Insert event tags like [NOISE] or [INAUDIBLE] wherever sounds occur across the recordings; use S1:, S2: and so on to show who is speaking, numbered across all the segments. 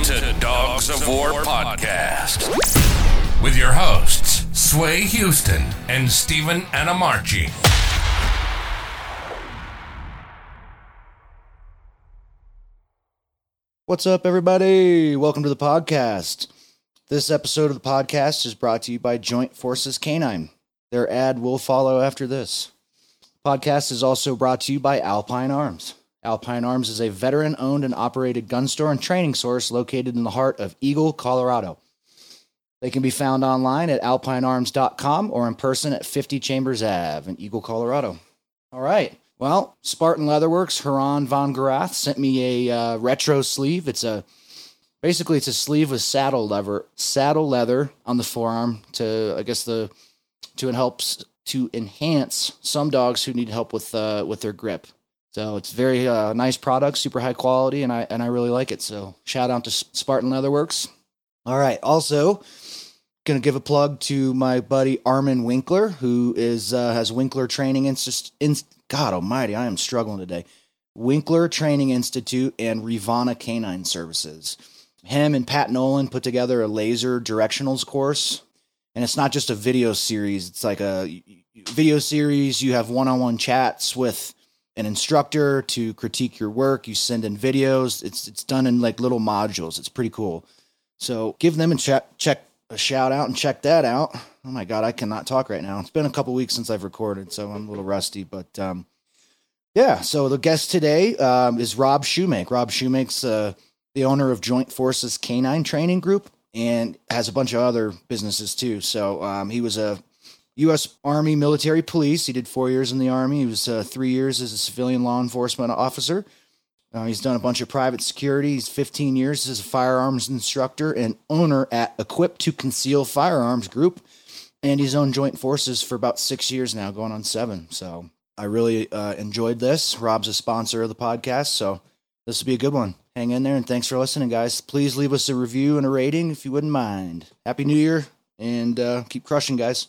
S1: listening to Dogs of War Podcast with your hosts, Sway Houston and Stephen Anamarchi.
S2: What's up, everybody? Welcome to the podcast. This episode of the podcast is brought to you by Joint Forces Canine. Their ad will follow after this. Podcast is also brought to you by Alpine Arms. Alpine Arms is a veteran owned and operated gun store and training source located in the heart of Eagle, Colorado. They can be found online at alpinearms.com or in person at 50 Chambers Ave in Eagle, Colorado. All right. Well, Spartan Leatherworks, Haran von Garath sent me a uh, retro sleeve. It's a basically it's a sleeve with saddle leather, saddle leather on the forearm to I guess the to helps to enhance some dogs who need help with uh, with their grip. So it's very uh, nice product, super high quality, and I and I really like it. So shout out to Spartan Leatherworks. All right. Also, gonna give a plug to my buddy Armin Winkler, who is uh, has Winkler Training Institute. In, God Almighty, I am struggling today. Winkler Training Institute and Rivana Canine Services. Him and Pat Nolan put together a laser directionals course, and it's not just a video series. It's like a video series. You have one-on-one chats with an instructor to critique your work. You send in videos. It's it's done in like little modules. It's pretty cool. So give them a check check a shout out and check that out. Oh my god, I cannot talk right now. It's been a couple weeks since I've recorded, so I'm a little rusty. But um, yeah, so the guest today um, is Rob Shewmake. Rob Shewmake's uh, the owner of Joint Forces Canine Training Group and has a bunch of other businesses too. So um, he was a U.S. Army military police. He did four years in the Army. He was uh, three years as a civilian law enforcement officer. Uh, he's done a bunch of private security. He's 15 years as a firearms instructor and owner at Equip 2 Conceal Firearms Group. And he's owned Joint Forces for about six years now, going on seven. So I really uh, enjoyed this. Rob's a sponsor of the podcast. So this will be a good one. Hang in there and thanks for listening, guys. Please leave us a review and a rating if you wouldn't mind. Happy New Year and uh, keep crushing, guys.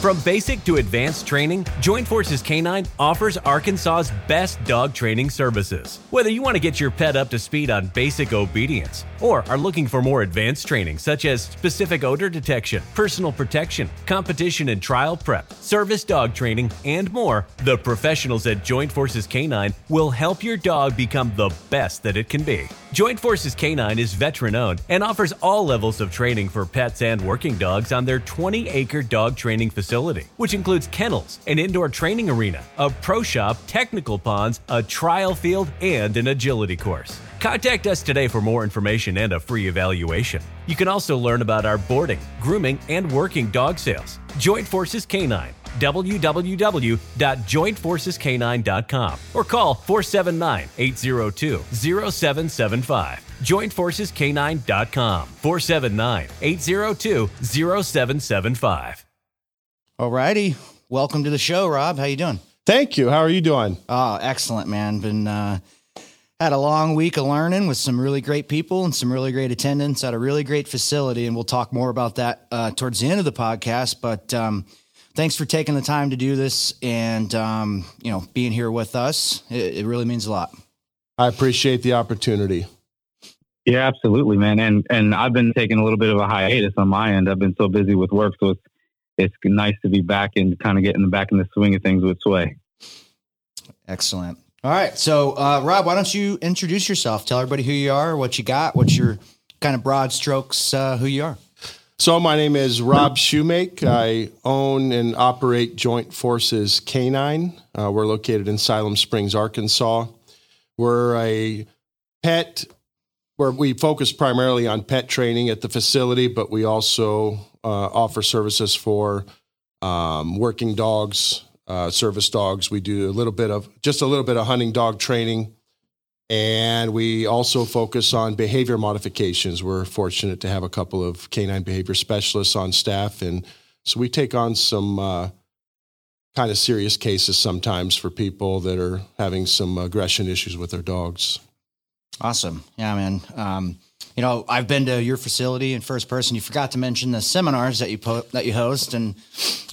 S3: From basic to advanced training, Joint Forces Canine offers Arkansas's best dog training services. Whether you want to get your pet up to speed on basic obedience or are looking for more advanced training such as specific odor detection, personal protection, competition and trial prep, service dog training, and more, the professionals at Joint Forces Canine will help your dog become the best that it can be. Joint Forces Canine is veteran owned and offers all levels of training for pets and working dogs on their 20 acre dog training facility, which includes kennels, an indoor training arena, a pro shop, technical ponds, a trial field, and an agility course. Contact us today for more information and a free evaluation. You can also learn about our boarding, grooming, and working dog sales. Joint Forces Canine www.jointforcescanine.com or call 479 802 0775. JointForcesCanine.com 479 802 0775.
S2: All righty. Welcome to the show, Rob. How you doing?
S4: Thank you. How are you doing?
S2: Oh, excellent, man. Been uh, had a long week of learning with some really great people and some really great attendance at a really great facility, and we'll talk more about that uh, towards the end of the podcast. But um, thanks for taking the time to do this and um, you know being here with us. It, it really means a lot.
S4: I appreciate the opportunity.
S5: Yeah, absolutely, man. And and I've been taking a little bit of a hiatus on my end. I've been so busy with work, so it's it's nice to be back and kind of getting back in the back in the swing of things with Sway.
S2: Excellent. All right. So, uh, Rob, why don't you introduce yourself? Tell everybody who you are, what you got, what's your kind of broad strokes, uh, who you are.
S4: So, my name is Rob Shewmake. I own and operate Joint Forces Canine. Uh, we're located in Siloam Springs, Arkansas. We're a pet where we focus primarily on pet training at the facility, but we also uh, offer services for um, working dogs, uh, service dogs. We do a little bit of just a little bit of hunting dog training, and we also focus on behavior modifications. We're fortunate to have a couple of canine behavior specialists on staff, and so we take on some uh, kind of serious cases sometimes for people that are having some aggression issues with their dogs.
S2: Awesome. Yeah, man. Um, you know, I've been to your facility in first person. You forgot to mention the seminars that you po- that you host, and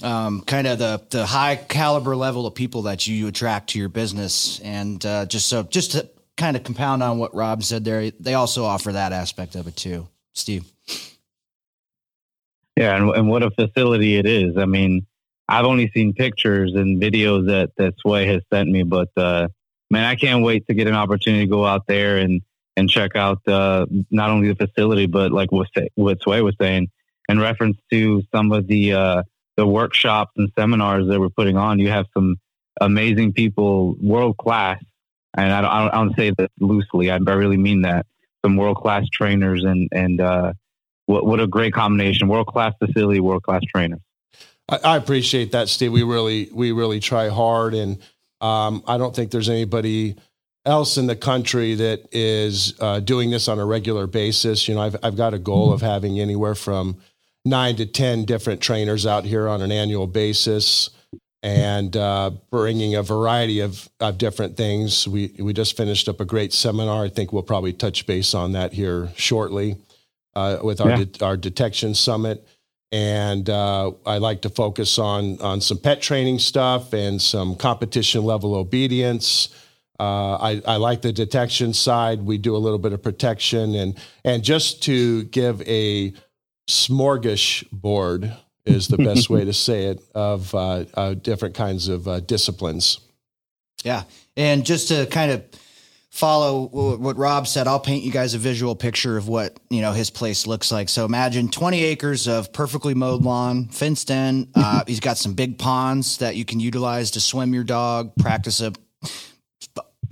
S2: um, kind of the the high caliber level of people that you attract to your business. And uh, just so, just to kind of compound on what Rob said there, they also offer that aspect of it too. Steve.
S5: Yeah, and, and what a facility it is. I mean, I've only seen pictures and videos that that Sway has sent me, but uh, man, I can't wait to get an opportunity to go out there and and check out uh, not only the facility, but like what what Sway was saying in reference to some of the uh, the workshops and seminars that we're putting on. You have some amazing people, world class, and I don't, I don't, say that loosely. I, I really mean that. Some world class trainers and and uh, what what a great combination! World class facility, world class trainers.
S4: I, I, appreciate that, Steve. We really we really try hard, and um, I don't think there's anybody else in the country that is uh, doing this on a regular basis. You know, I've I've got a goal of having anywhere from nine to ten different trainers out here on an annual basis and uh, bringing a variety of, of different things. We we just finished up a great seminar. I think we'll probably touch base on that here shortly uh, with our yeah. de- our detection summit. And uh, I like to focus on on some pet training stuff and some competition level obedience. Uh, I, I like the detection side. We do a little bit of protection and and just to give a smorgasbord is the best way [LAUGHS] to say it of uh, uh, different kinds of uh, disciplines.
S2: Yeah, and just to kind of follow what Rob said, I'll paint you guys a visual picture of what you know his place looks like. So imagine 20 acres of perfectly mowed lawn, fenced in. Uh, [LAUGHS] he's got some big ponds that you can utilize to swim your dog, practice a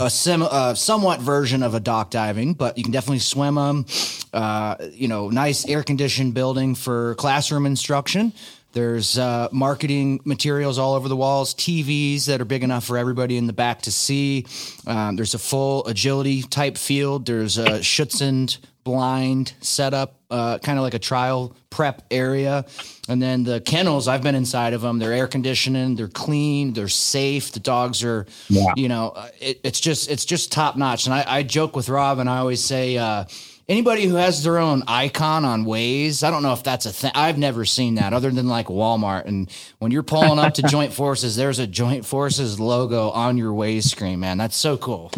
S2: a sim, somewhat version of a dock diving, but you can definitely swim them. Uh, you know, nice air conditioned building for classroom instruction. There's uh, marketing materials all over the walls, TVs that are big enough for everybody in the back to see. Um, there's a full agility type field. There's a Schutzhund blind setup, uh, kind of like a trial prep area. And then the kennels, I've been inside of them. They're air conditioning, they're clean, they're safe. The dogs are, yeah. you know, uh, it, it's just it's just top notch. And I, I, joke with Rob, and I always say. Uh, anybody who has their own icon on Waze, I don't know if that's a thing. I've never seen that other than like Walmart. And when you're pulling up to [LAUGHS] Joint Forces, there's a Joint Forces logo on your Waze screen, man. That's so cool.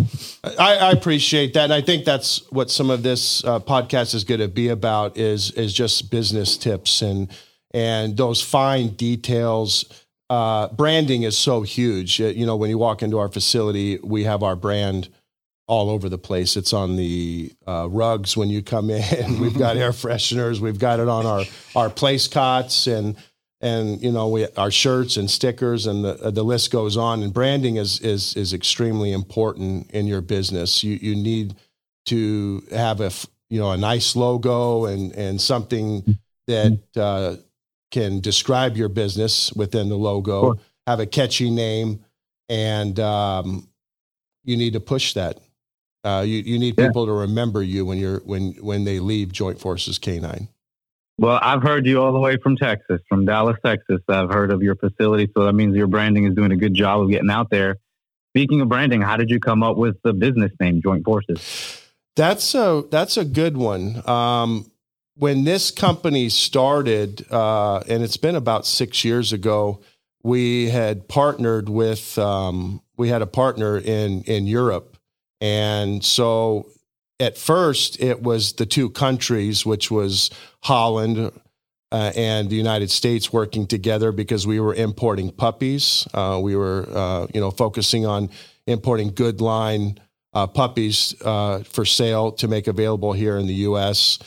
S4: I, I appreciate that, and I think that's what some of this uh, podcast is going to be about is is just business tips and and those fine details. Uh, branding is so huge. Uh, you know, when you walk into our facility, we have our brand all over the place. It's on the uh, rugs when you come in. [LAUGHS] We've got air fresheners. We've got it on our our place cots and and you know we our shirts and stickers and the the list goes on. And branding is is is extremely important in your business. You you need to have a you know a nice logo and and something that uh, can describe your business within the logo. Sure. Have a catchy name and um, you need to push that uh, you you need people yeah. to remember you when you're when when they leave Joint Forces K9.
S5: Well, I've heard you all the way from Texas, from Dallas, Texas. I've heard of your facility, so that means your branding is doing a good job of getting out there. Speaking of branding, how did you come up with the business name Joint Forces?
S4: That's a that's a good one. Um, when this company started, uh, and it's been about six years ago, we had partnered with um, we had a partner in in Europe and so at first, it was the two countries, which was Holland uh, and the United States, working together because we were importing puppies. Uh, we were, uh, you know, focusing on importing good line uh, puppies uh, for sale to make available here in the U.S.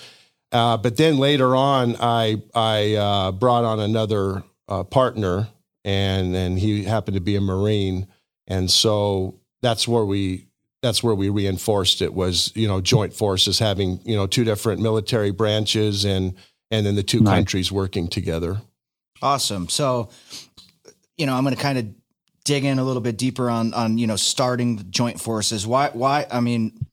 S4: Uh, but then later on, I I brought on another partner, and and he happened to be a Marine, and so that's where we that's where we reinforced it was you know joint forces having you know two different military branches and and then the two nice. countries working together.
S2: Awesome. So you know i'm going to kind of dig in a little bit deeper on on you know starting joint forces. Why why i mean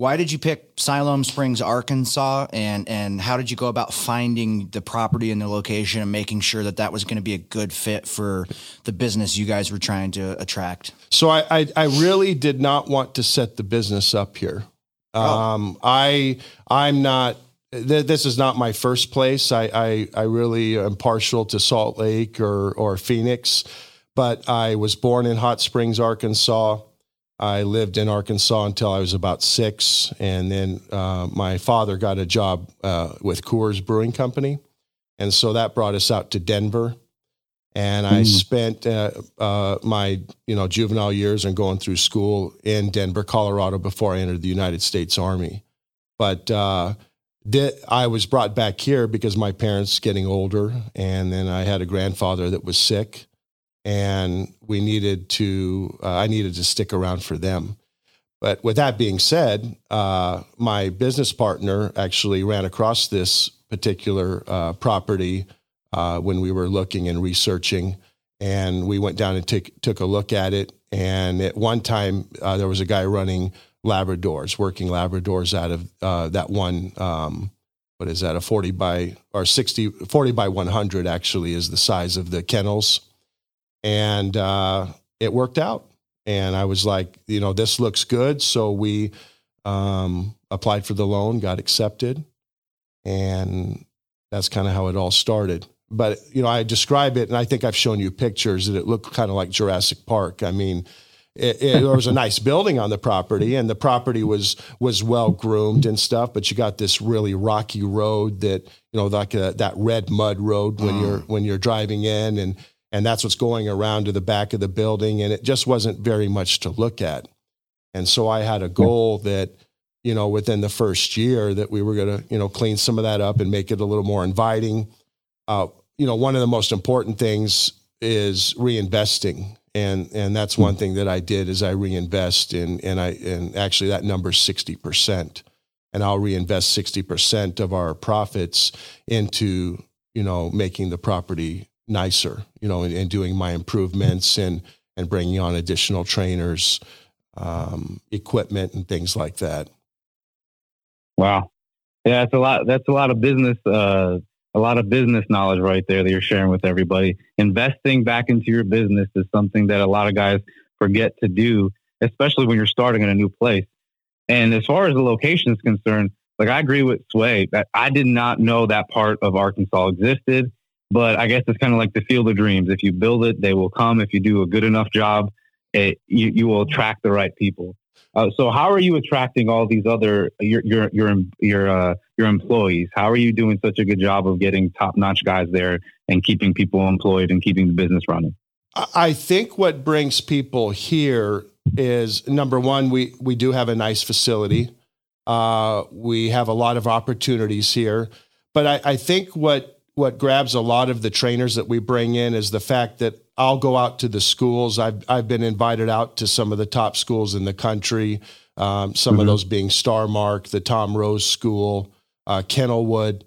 S2: why did you pick Siloam Springs, Arkansas, and and how did you go about finding the property and the location and making sure that that was going to be a good fit for the business you guys were trying to attract?
S4: So I I, I really did not want to set the business up here. Oh. Um, I I'm not. Th- this is not my first place. I, I I really am partial to Salt Lake or or Phoenix, but I was born in Hot Springs, Arkansas. I lived in Arkansas until I was about six, and then uh, my father got a job uh, with Coors Brewing Company, and so that brought us out to Denver. And I mm. spent uh, uh, my you know juvenile years and going through school in Denver, Colorado, before I entered the United States Army. But uh, did, I was brought back here because my parents getting older, and then I had a grandfather that was sick, and we needed to uh, i needed to stick around for them. But with that being said uh, my business partner actually ran across this particular uh, property uh, when we were looking and researching and we went down and took took a look at it. And at one time uh, there was a guy running labradors working labradors out of uh, that one um, what is that a 40 by or 60 40 by 100 actually is the size of the kennels and uh, it worked out. And I was like, you know, this looks good. So we um, applied for the loan, got accepted, and that's kind of how it all started. But you know, I describe it, and I think I've shown you pictures that it looked kind of like Jurassic Park. I mean, it, it, there was a nice [LAUGHS] building on the property, and the property was was well groomed and stuff. But you got this really rocky road that you know, like a, that red mud road when mm. you're when you're driving in, and and that's what's going around to the back of the building and it just wasn't very much to look at. And so i had a goal that you know within the first year that we were going to you know clean some of that up and make it a little more inviting. Uh, you know one of the most important things is reinvesting and and that's one thing that i did is i reinvest in and i and actually that number is 60% and i'll reinvest 60% of our profits into you know making the property nicer, you know, and, and doing my improvements and and bringing on additional trainers, um, equipment, and things like that.
S5: Wow, yeah, that's a lot. That's a lot of business. Uh, a lot of business knowledge right there that you're sharing with everybody. Investing back into your business is something that a lot of guys forget to do, especially when you're starting in a new place. And as far as the location is concerned, like I agree with Sway that I did not know that part of Arkansas existed. But I guess it's kind of like the field of dreams. If you build it, they will come. If you do a good enough job, it, you, you will attract the right people. Uh, so how are you attracting all these other your your your your uh, your employees? How are you doing such a good job of getting top notch guys there and keeping people employed and keeping the business running?
S4: I think what brings people here is number one, we we do have a nice facility. Uh, we have a lot of opportunities here, but I, I think what what grabs a lot of the trainers that we bring in is the fact that I'll go out to the schools. I've I've been invited out to some of the top schools in the country. Um, some mm-hmm. of those being Starmark, the Tom Rose School, uh, Kennelwood,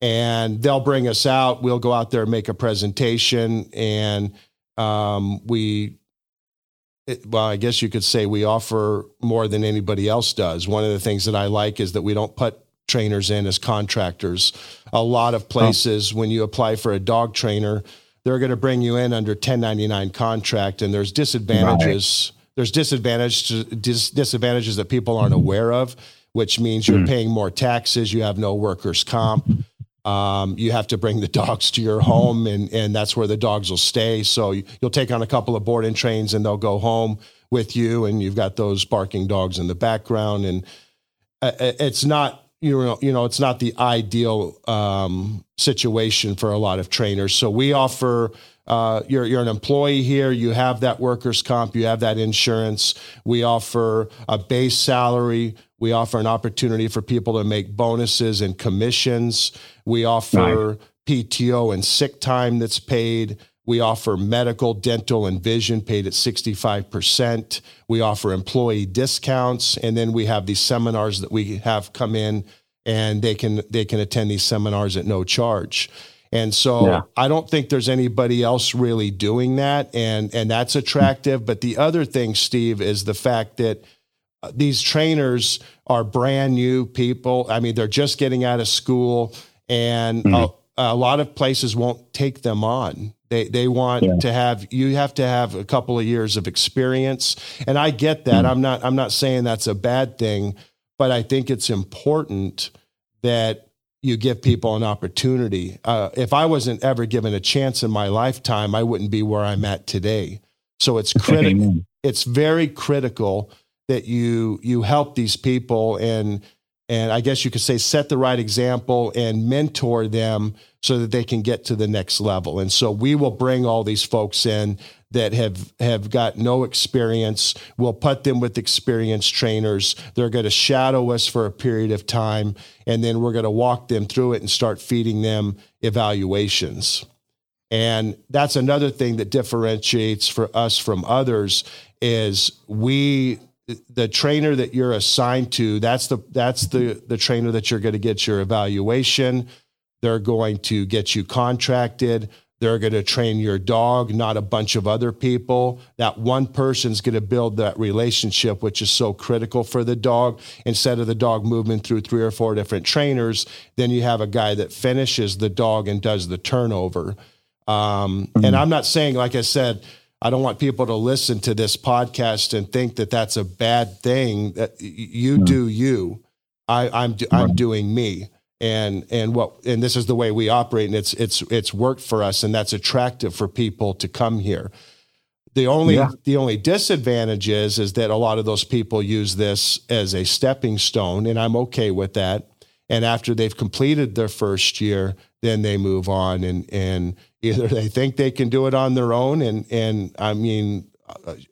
S4: and they'll bring us out. We'll go out there, and make a presentation, and um, we. It, well, I guess you could say we offer more than anybody else does. One of the things that I like is that we don't put trainers in as contractors. A lot of places, oh. when you apply for a dog trainer, they're going to bring you in under 1099 contract, and there's disadvantages. Right. There's disadvantages dis, disadvantages that people aren't aware of, which means you're mm. paying more taxes. You have no workers' comp. Um, you have to bring the dogs to your home, and and that's where the dogs will stay. So you, you'll take on a couple of boarding trains, and they'll go home with you, and you've got those barking dogs in the background, and uh, it's not you know, you know, it's not the ideal um, situation for a lot of trainers. So we offer. Uh, you're you're an employee here. You have that workers' comp. You have that insurance. We offer a base salary. We offer an opportunity for people to make bonuses and commissions. We offer PTO and sick time that's paid. We offer medical, dental, and vision paid at 65%. We offer employee discounts. And then we have these seminars that we have come in and they can they can attend these seminars at no charge. And so yeah. I don't think there's anybody else really doing that and and that's attractive, but the other thing Steve is the fact that uh, these trainers are brand new people. I mean, they're just getting out of school and mm-hmm. a, a, lot of places won't take them on. They they want yeah. to have you have to have a couple of years of experience, and I get that. Mm. I'm not I'm not saying that's a bad thing, but I think it's important that you give people an opportunity. Uh, if I wasn't ever given a chance in my lifetime, I wouldn't be where I'm at today. So it's [LAUGHS] critical. it's very critical that you you help these people and and I guess you could say set the right example and mentor them so that they can get to the next level. And so we will bring all these folks in that have have got no experience. We'll put them with experienced trainers. They're going to shadow us for a period of time and then we're going to walk them through it and start feeding them evaluations. And that's another thing that differentiates for us from others is we the trainer that you're assigned to that's the that's the the trainer that you're going to get your evaluation. They're going to get you contracted. They're going to train your dog not a bunch of other people. That one person's going to build that relationship which is so critical for the dog. Instead of the dog moving through three or four different trainers then you have a guy that finishes the dog and does the turnover. Um, mm-hmm. and i'm not saying like i said I don't want people to listen to this podcast and think that that's a bad thing. That you yeah. do you, I, I'm I'm doing me, and and what and this is the way we operate, and it's it's it's worked for us, and that's attractive for people to come here. The only yeah. the only disadvantage is is that a lot of those people use this as a stepping stone, and I'm okay with that. And after they've completed their first year, then they move on and and either they think they can do it on their own and and I mean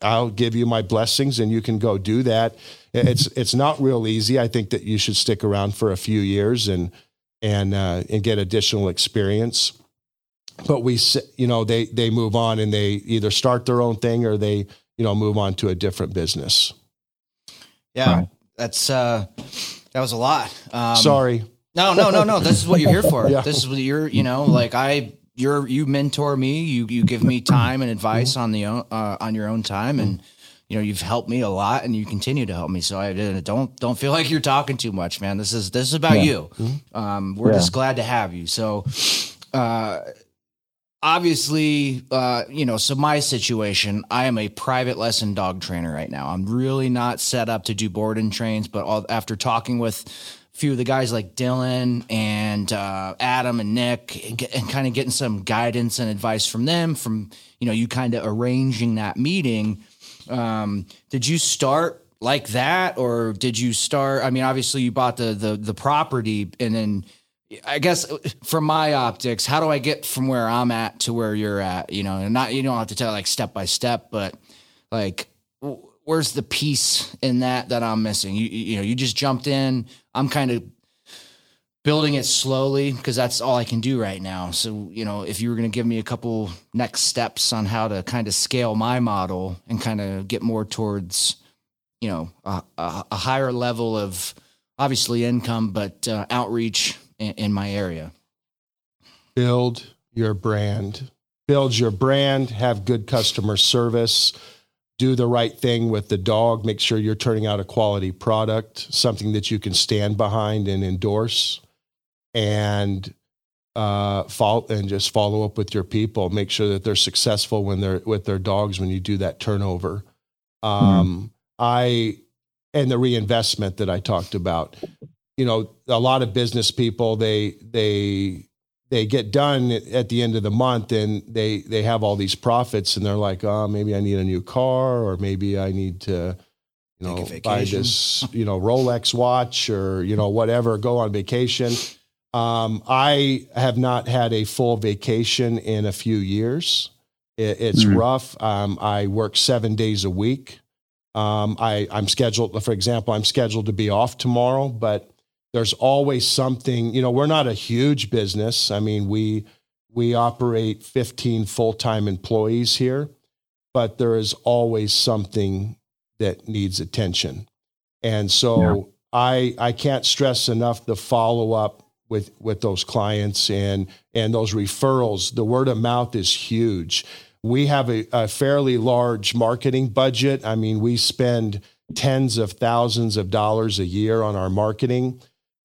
S4: I'll give you my blessings and you can go do that. It's it's not real easy. I think that you should stick around for a few years and and uh, and get additional experience. But we you know they they move on and they either start their own thing or they you know move on to a different business.
S2: Yeah, right. that's uh that was a lot.
S4: Um, Sorry.
S2: No, no, no, no. This is what you're here for. [LAUGHS] yeah. This is what you're, you know, like I, you're, you mentor me. You, you give me time and advice on the own, uh, on your own time, and you know, you've helped me a lot, and you continue to help me. So I don't, don't feel like you're talking too much, man. This is, this is about yeah. you. Mm-hmm. Um, we're yeah. just glad to have you. So, uh, obviously, uh, you know, so my situation, I am a private lesson dog trainer right now. I'm really not set up to do board and trains, but all, after talking with few of the guys like Dylan and uh, Adam and Nick, and, and kind of getting some guidance and advice from them. From you know, you kind of arranging that meeting. Um, did you start like that, or did you start? I mean, obviously, you bought the the the property, and then I guess from my optics, how do I get from where I'm at to where you're at? You know, and not you don't have to tell like step by step, but like where's the piece in that that I'm missing? You you know, you just jumped in. I'm kind of building it slowly because that's all I can do right now. So, you know, if you were going to give me a couple next steps on how to kind of scale my model and kind of get more towards, you know, a, a, a higher level of obviously income, but uh, outreach in, in my area.
S4: Build your brand. Build your brand, have good customer service do the right thing with the dog, make sure you're turning out a quality product, something that you can stand behind and endorse, and uh, follow and just follow up with your people. Make sure that they're successful when they're with their dogs when you do that turnover. Um, mm-hmm. I and the reinvestment that I talked about. You know, a lot of business people they they they get done at the end of the month and they they have all these profits and they're like oh maybe i need a new car or maybe i need to you know buy this you know rolex watch or you know whatever go on vacation. Um, i have not had a full vacation in a few years. It, it's mm-hmm. rough. Um, i work seven days a week. Um, I, i'm scheduled for example i'm scheduled to be off tomorrow but there's always something you know we're not a huge business. I mean we we operate 15 full-time employees here but there is always something that needs attention. And so yeah. i i can't stress enough the follow up with with those clients and and those referrals. The word of mouth is huge. We have a, a fairly large marketing budget. I mean we spend tens of thousands of dollars a year on our marketing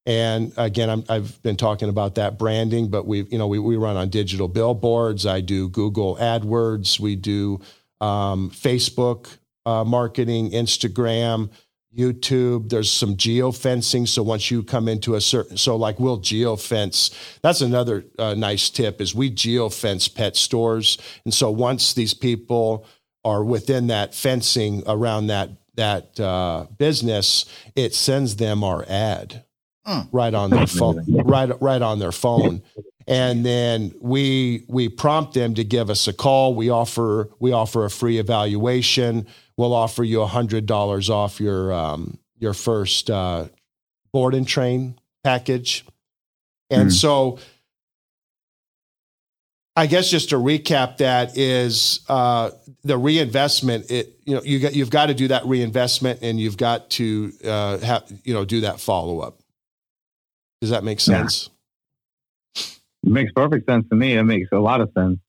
S4: and again, i have been talking about that branding, but we, you know, we, we run on digital billboards. I do Google AdWords. We do um, Facebook uh, marketing, Instagram, YouTube. There's some geofencing. So once you come into a certain, so like we'll geofence. That's another uh, nice tip is we geofence pet stores. And so once these people are within that fencing around that that uh, business, it sends them our ad
S2: Mm.
S4: right on their phone, right right on their phone, and then we we prompt them to give us a call. We offer we offer a free evaluation. We'll offer you a hundred dollars off your um, your first uh, board and train package, and
S5: Mm.
S4: so. I guess just to recap that is uh, the reinvestment. It you know you got you've got to do that reinvestment and you've got to uh, have you know do that follow up. Does that make
S5: Yeah.
S4: sense?
S5: It makes perfect sense to me. It makes a lot of sense.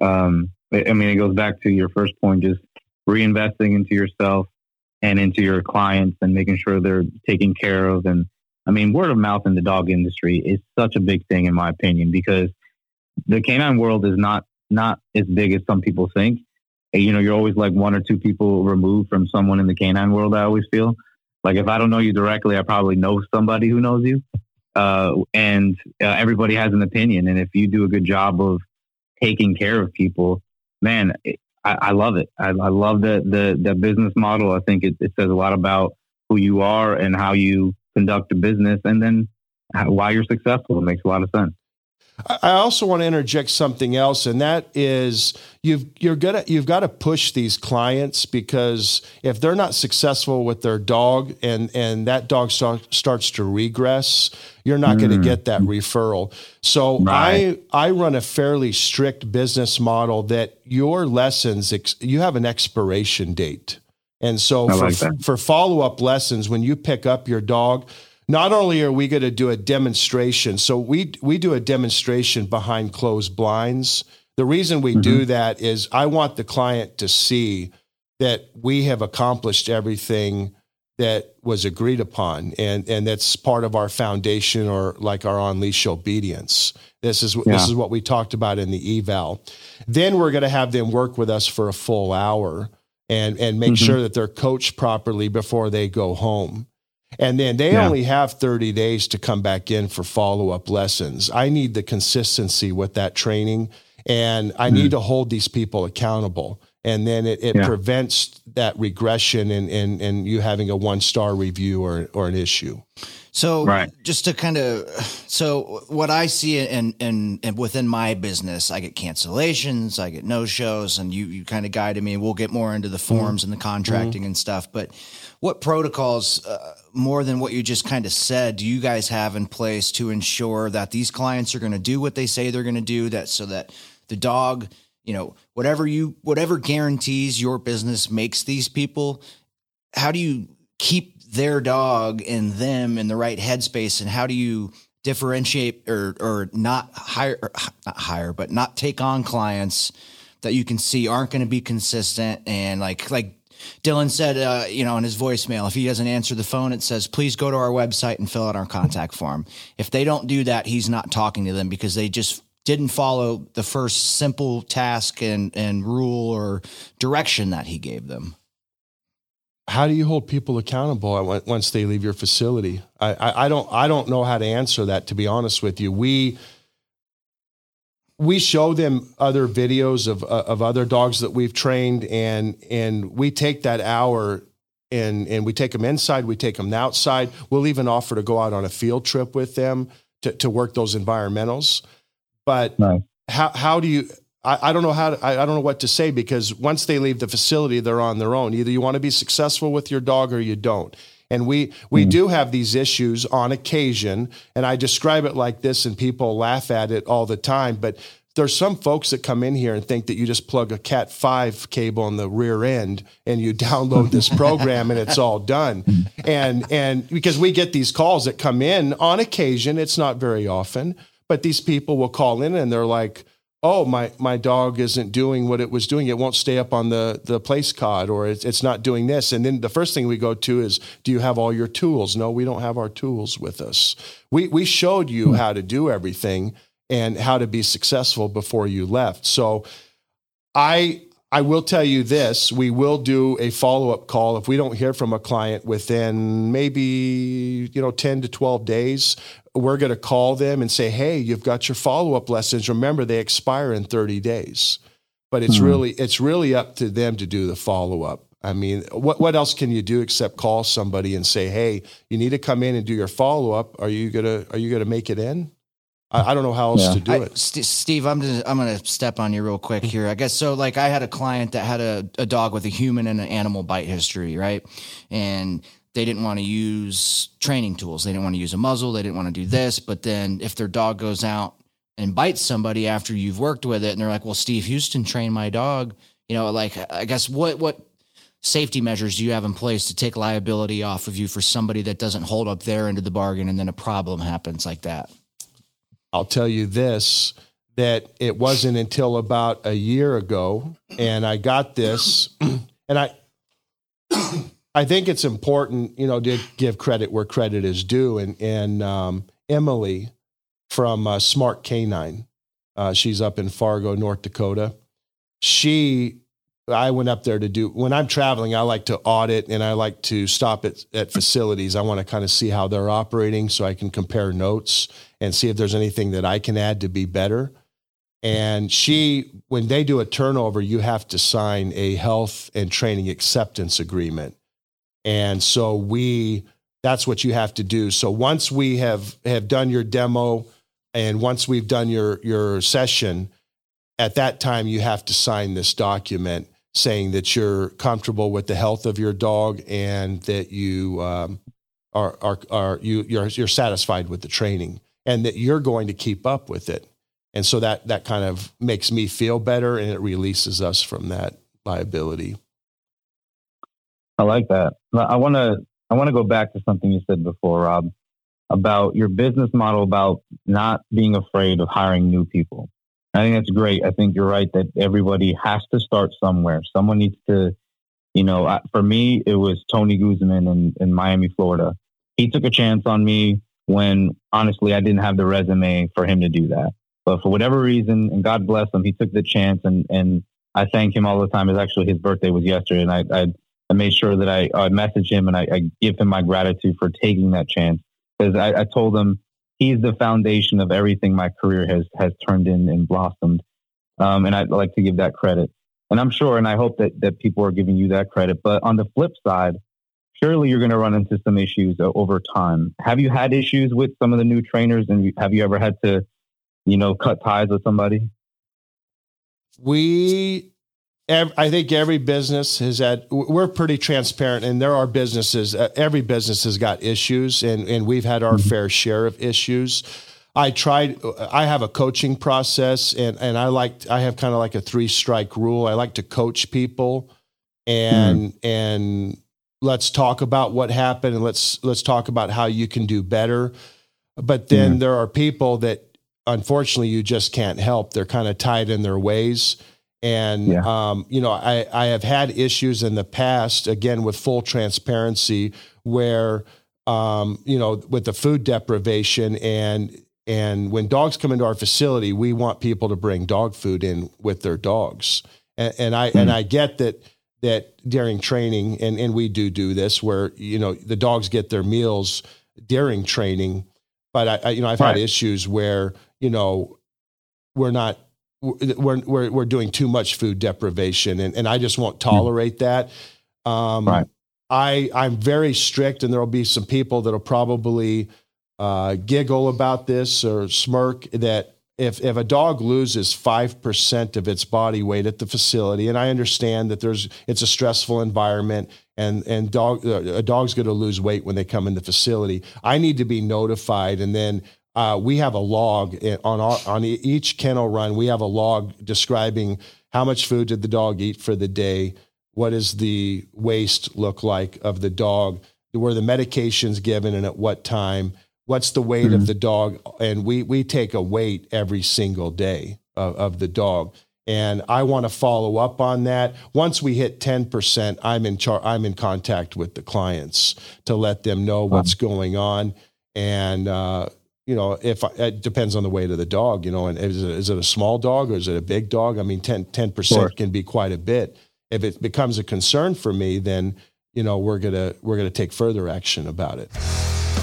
S5: Um, I I mean, it goes back to your first point, just reinvesting into yourself and into your clients and making sure they're taken care of. And I mean, word of mouth in the dog industry is such a big thing, in my opinion, because the canine world is not not as big as some people think. You know, you're always like one or two people removed from someone in the canine world. I always feel like if I don't know you directly, I probably know somebody who knows you uh, and uh, everybody has an opinion. And if you do a good job of taking care of people, man, it, I, I love it. I, I love the, the the business model. I think it, it says a lot about who you are and how you conduct a business, and then why you're successful. It makes a lot of sense.
S4: I also want to interject something else, and that is you've you're gonna you've got to push these clients because if they're not successful with their dog and and that dog start, starts to regress, you're not going to
S5: Mm.
S4: get that referral. So
S5: Right.
S4: I I run a fairly strict business model that your lessons ex, you have an expiration date, and so
S5: I
S4: for
S5: like
S4: for follow up lessons when you pick up your dog not only are we going to do a demonstration so we we do a demonstration behind closed blinds. The reason we do that is i want the client to see that we have accomplished everything that was agreed upon and and that's part of our foundation or like our on leash obedience. This is this is what we talked about in the eval. Then we're going to have them work with us for a full hour and and make
S5: Mhm.
S4: sure that they're coached properly before they go home and then they
S5: Yeah.
S4: only have 30 days to come back in for follow up lessons. I need the consistency with that training and I need hmm. to hold these people accountable. And then it, it
S5: Yeah.
S4: prevents that regression and, and, and you having a one star review or, or an issue.
S2: So
S5: Right.
S2: just to kind of, so what I see in, in, in within my business, I get cancellations, I get no shows, and you, you kind of guided me. We'll get more into the forms and the contracting and stuff. But what protocols, uh, more than what you just kind of said, do you guys have in place to ensure that these clients are going to do what they say they're going to do? That so that the dog, you know, whatever you, whatever guarantees your business makes these people, how do you keep their dog and them in the right headspace? And how do you differentiate or or not hire or not hire but not take on clients that you can see aren't going to be consistent? And like like Dylan said uh, you know in his voicemail if he doesn't answer the phone it says please go to our website and fill out our contact form. If they don't do that he's not talking to them because they just didn't follow the first simple task and and rule or direction that he gave them
S4: How do you hold people accountable once they leave your facility? I, I, I don't I don't know how to answer that to be honest with you. We we show them other videos of uh, of other dogs that we've trained and and we take that hour and and we take them inside we take them outside we'll even offer to go out on a field trip with them to, to work those environmentals but
S5: Nice.
S4: how how do you I, I don't know how to, I, I don't know what to say because once they leave the facility they're on their own. Either you want to be successful with your dog or you don't. And we we hmm. do have these issues on occasion and i describe it like this and people laugh at it all the time but there's some folks that come in here and think that you just plug a cat 5 cable in the rear end and you download this [LAUGHS] program and it's all done. Hmm. And and because we get these calls that come in on occasion it's not very often but these people will call in and they're like oh my my dog isn't doing what it was doing. It won't stay up on the the place cot or it's, it's not doing this. And then the first thing we go to is do you have all your tools? No we don't have our tools with us. We we showed you hmm. how to do everything and how to be successful before you left. So i I will tell you this: we will do a follow up call if we don't hear from a client within maybe you know ten to twelve days. We're going to call them and say, "Hey, you've got your follow up lessons. Remember, they expire in thirty days." but it's mm-hmm. really it's really up to them to do the follow up. I mean, what what else can you do except call somebody and say, "Hey, you need to come in and do your follow up. Are you gonna Are you gonna make it in?" I, I don't know how else yeah. to do I, it.
S2: St- Steve, I'm just, I'm gonna step on you real quick here. I guess so. Like, I had a client that had a, a dog with a human and an animal bite history, right? And they didn't want to use training tools. They didn't want to use a muzzle. They didn't want to do this. But then if their dog goes out and bites somebody after you've worked with it, and they're like, "Well, Steve Houston trained my dog," you know, like I guess what what safety measures do you have in place to take liability off of you for somebody that doesn't hold up their end of the bargain and then a problem happens like that?
S4: I'll tell you this that it wasn't until about a year ago and I got this [CLEARS THROAT] and I [CLEARS THROAT] I think it's important, you know, to give credit where credit is due and and um, Emily from uh, Smart Canine uh, she's up in Fargo, North Dakota. She I went up there to do when I'm traveling, I like to audit and I like to stop at, at facilities. I want to kind of see how they're operating so I can compare notes and see if there's anything that I can add to be better. And she, when they do a turnover, you have to sign a health and training acceptance agreement. And so we, that's what you have to do. So once we have have done your demo and once we've done your your session, at that time you have to sign this document saying that you're comfortable with the health of your dog and that you um, are, are, are you, you're, you're satisfied with the training and that you're going to keep up with it. And so that, that kind of makes me feel better and it releases us from that liability.
S5: I like that. I want to, I want to go back to something you said before, Rob, about your business model, about not being afraid of hiring new people. I think that's great. I think you're right that everybody has to start somewhere. Someone needs to, you know, for me, it was Tony Guzman in, in Miami, Florida. He took a chance on me when honestly I didn't have the resume for him to do that. But for whatever reason, and God bless him, he took the chance and, and I thank him all the time. It's actually his birthday was yesterday and I, I, I made sure that I, I message him and I, I give him my gratitude for taking that chance because I, I told him he's the foundation of everything my career has has turned in and blossomed. Um, and I'd like to give that credit. And I'm sure, and I hope that that people are giving you that credit. But on the flip side, surely you're going to run into some issues uh, over time. Have you had issues with some of the new trainers, and have you ever had to, you know, cut ties with somebody?
S4: We I think every business has had, we're pretty transparent and there are businesses, uh, every business has got issues and, and we've had our mm-hmm. fair share of issues. I tried, I have a coaching process and, and I like, I have kind of like a three strike rule. I like to coach people and, mm. and let's talk about what happened and let's, let's talk about how you can do better. But then there are people that unfortunately you just can't help. They're kind of tied in their ways and, yeah. um, you know, I, I have had issues in the past, again, with full transparency, where, um, you know, with the food deprivation and, and when dogs come into our facility, we want people to bring dog food in with their dogs. And, and I, mm-hmm. and I get that, that during training, and, and we do do this where, you know, the dogs get their meals during training. But I, I you know, I've right. had issues where, you know, we're not we're, we're, we're doing too much food deprivation and, and I just won't tolerate that. Um, right. I, I'm very strict and there'll be some people that'll probably uh, giggle about this or smirk that if, if a dog loses 5% of its body weight at the facility, and I understand that there's, it's a stressful environment and, and dog, uh, a dog's going to lose weight when they come in the facility. I need to be notified and then uh, we have a log on our, on each kennel run. We have a log describing how much food did the dog eat for the day, what does the waste look like of the dog, were the medications given and at what time, what's the weight mm-hmm. of the dog, and we we take a weight every single day of, of the dog. And I want to follow up on that. Once we hit 10%, I'm in char- I'm in contact with the clients to let them know what's going on. And uh, you know, if it depends on the weight of the dog, you know, and is it, is it a small dog or is it a big dog? I mean, 10, percent sure. can be quite a bit. If it becomes a concern for me, then, you know, we're going to, we're going to take further action about it.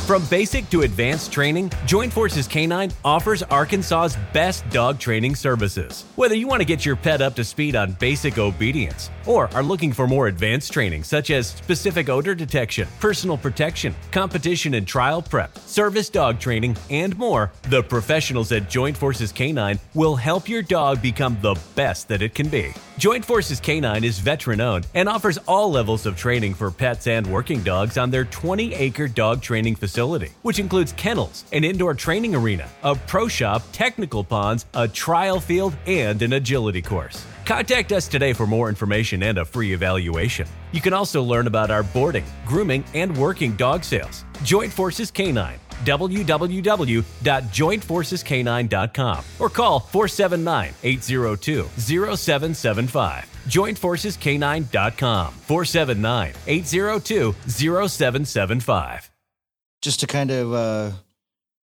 S3: From basic to advanced training, Joint Forces Canine offers Arkansas's best dog training services. Whether you want to get your pet up to speed on basic obedience or are looking for more advanced training such as specific odor detection, personal protection, competition and trial prep, service dog training, and more, the professionals at Joint Forces Canine will help your dog become the best that it can be. Joint Forces Canine is veteran owned and offers all levels of training for pets and working dogs on their 20 acre dog training facility, which includes kennels, an indoor training arena, a pro shop, technical ponds, a trial field, and an agility course. Contact us today for more information and a free evaluation. You can also learn about our boarding, grooming, and working dog sales. Joint Forces K9 www.jointforcesk9.com or call 479 802 0775. JointForcesK9.com 479 802 0775.
S2: Just to kind of uh,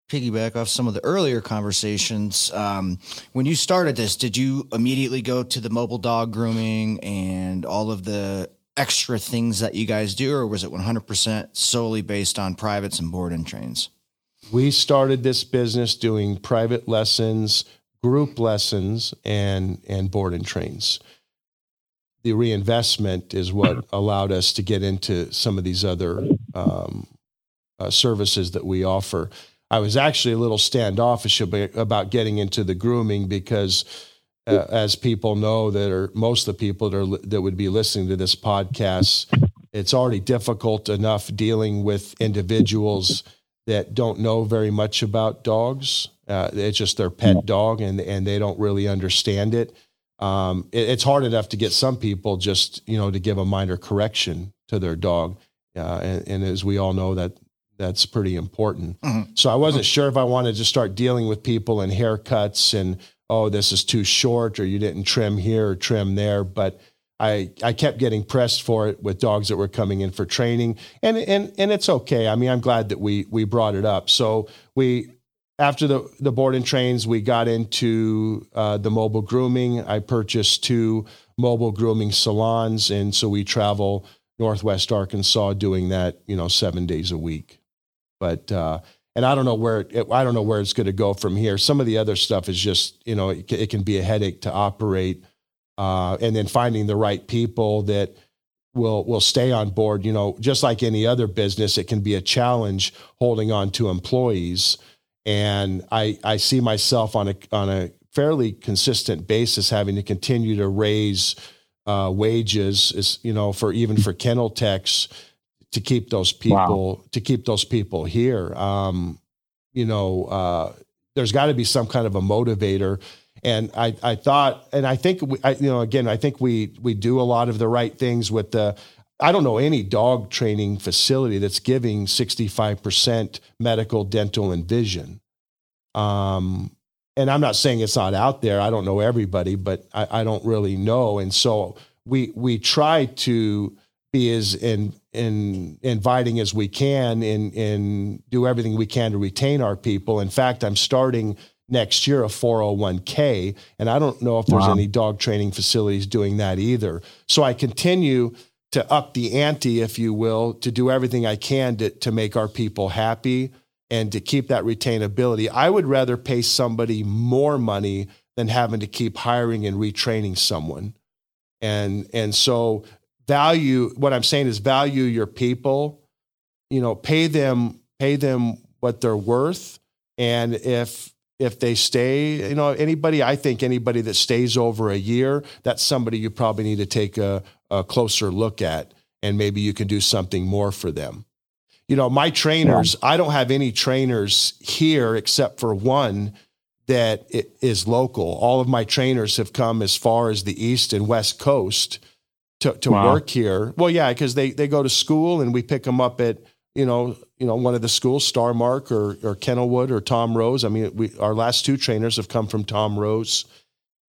S2: piggyback off some of the earlier conversations, um, when you started this, did you immediately go to the mobile dog grooming and all of the extra things that you guys do, or was it 100% solely based on privates and board and trains?
S4: We started this business doing private lessons, group lessons, and and board and trains. The reinvestment is what allowed us to get into some of these other um, uh, services that we offer. I was actually a little standoffish about getting into the grooming because, uh, as people know, that are most of the people that are that would be listening to this podcast, it's already difficult enough dealing with individuals that don't know very much about dogs. Uh, it's just their pet dog, and and they don't really understand it. Um, it. It's hard enough to get some people just you know to give a minor correction to their dog, uh, and, and, as we all know that that's pretty important. Mm-hmm. So I wasn't sure if I wanted to start dealing with people and haircuts and oh this is too short or you didn't trim here or trim there, but I, I kept getting pressed for it with dogs that were coming in for training and, and, and it's okay. I mean, I'm glad that we, we brought it up. So we, after the, the board and trains, we got into uh, the mobile grooming. I purchased two mobile grooming salons. And so we travel Northwest Arkansas doing that, you know, seven days a week. But, uh, and I don't know where it, I don't know where it's going to go from here. Some of the other stuff is just, you know, it, it can be a headache to operate uh, and then finding the right people that will will stay on board. You know, just like any other business, it can be a challenge holding on to employees. And I I see myself on a on a fairly consistent basis having to continue to raise uh, wages, is you know, for even for kennel techs to keep those people wow. to keep those people here. Um, you know, uh, there's got to be some kind of a motivator and I, I thought, and I think, we, I, you know, again, I think we we do a lot of the right things with the. I don't know any dog training facility that's giving 65% medical, dental, and vision. Um, and I'm not saying it's not out there. I don't know everybody, but I, I don't really know. And so we we try to be as in, in inviting as we can and, and do everything we can to retain our people. In fact, I'm starting next year a 401k. And I don't know if there's wow. any dog training facilities doing that either. So I continue to up the ante, if you will, to do everything I can to, to make our people happy and to keep that retainability. I would rather pay somebody more money than having to keep hiring and retraining someone. And and so value what I'm saying is value your people, you know, pay them pay them what they're worth. And if if they stay, you know, anybody, I think anybody that stays over a year, that's somebody you probably need to take a, a closer look at and maybe you can do something more for them. You know, my trainers, yeah. I don't have any trainers here except for one that is local. All of my trainers have come as far as the East and West Coast to, to wow. work here. Well, yeah, because they, they go to school and we pick them up at you know, you know, one of the schools, Starmark or or Kennelwood or Tom Rose. I mean, we our last two trainers have come from Tom Rose,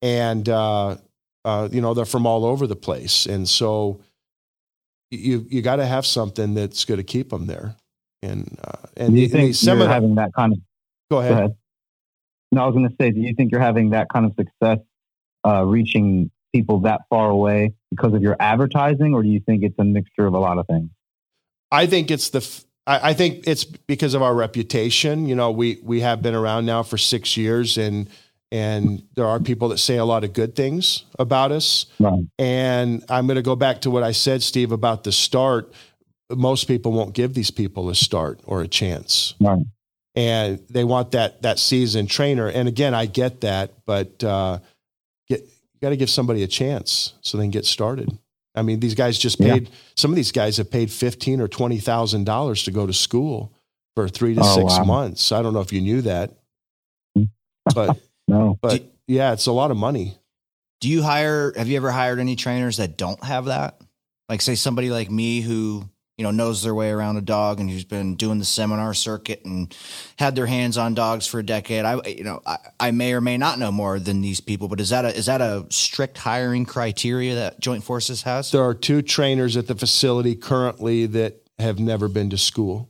S4: and uh, uh, you know they're from all over the place, and so you you got to have something that's going to keep them there. And uh, and
S5: do you think you're having that kind of?
S4: Go ahead. Go ahead.
S5: No, I was going to say, do you think you're having that kind of success uh, reaching people that far away because of your advertising, or do you think it's a mixture of a lot of things?
S4: I think it's the I, I think it's because of our reputation. You know, we we have been around now for six years, and and there are people that say a lot of good things about us.
S5: Right.
S4: And I'm going to go back to what I said, Steve, about the start. Most people won't give these people a start or a chance,
S5: Right.
S4: and they want that that seasoned trainer. And again, I get that, but uh, you got to give somebody a chance so they can get started. I mean, these guys just
S5: Yeah.
S4: paid. Some of these guys have paid fifteen or twenty thousand dollars to go to school for three to
S5: Oh,
S4: six
S5: wow.
S4: months. I don't know if you knew that, [LAUGHS] but
S5: No.
S4: but
S2: Do-
S4: yeah, it's a lot of money.
S2: Do you hire? Have you ever hired any trainers that don't have that? Like, say somebody like me who you know knows their way around a dog and who's been doing the seminar circuit and had their hands on dogs for a decade. I you know I, I may or may not know more than these people, but is that a is that a strict hiring criteria that Joint Forces has?
S4: There are two trainers at the facility currently that have never been to school.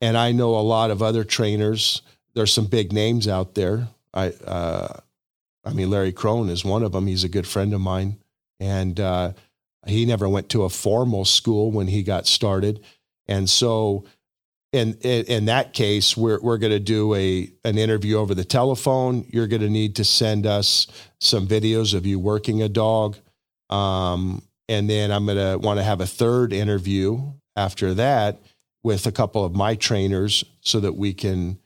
S4: And I know a lot of other trainers. There's some big names out there. I, uh, I mean, Larry Krohn is one of them. He's a good friend of mine. And uh, he never went to a formal school when he got started. And so, in, in, in that case, we're, we're going to do a, an interview over the telephone. You're going to need to send us some videos of you working a dog. Um, and then I'm going to want to have a third interview after that with a couple of my trainers so that we can,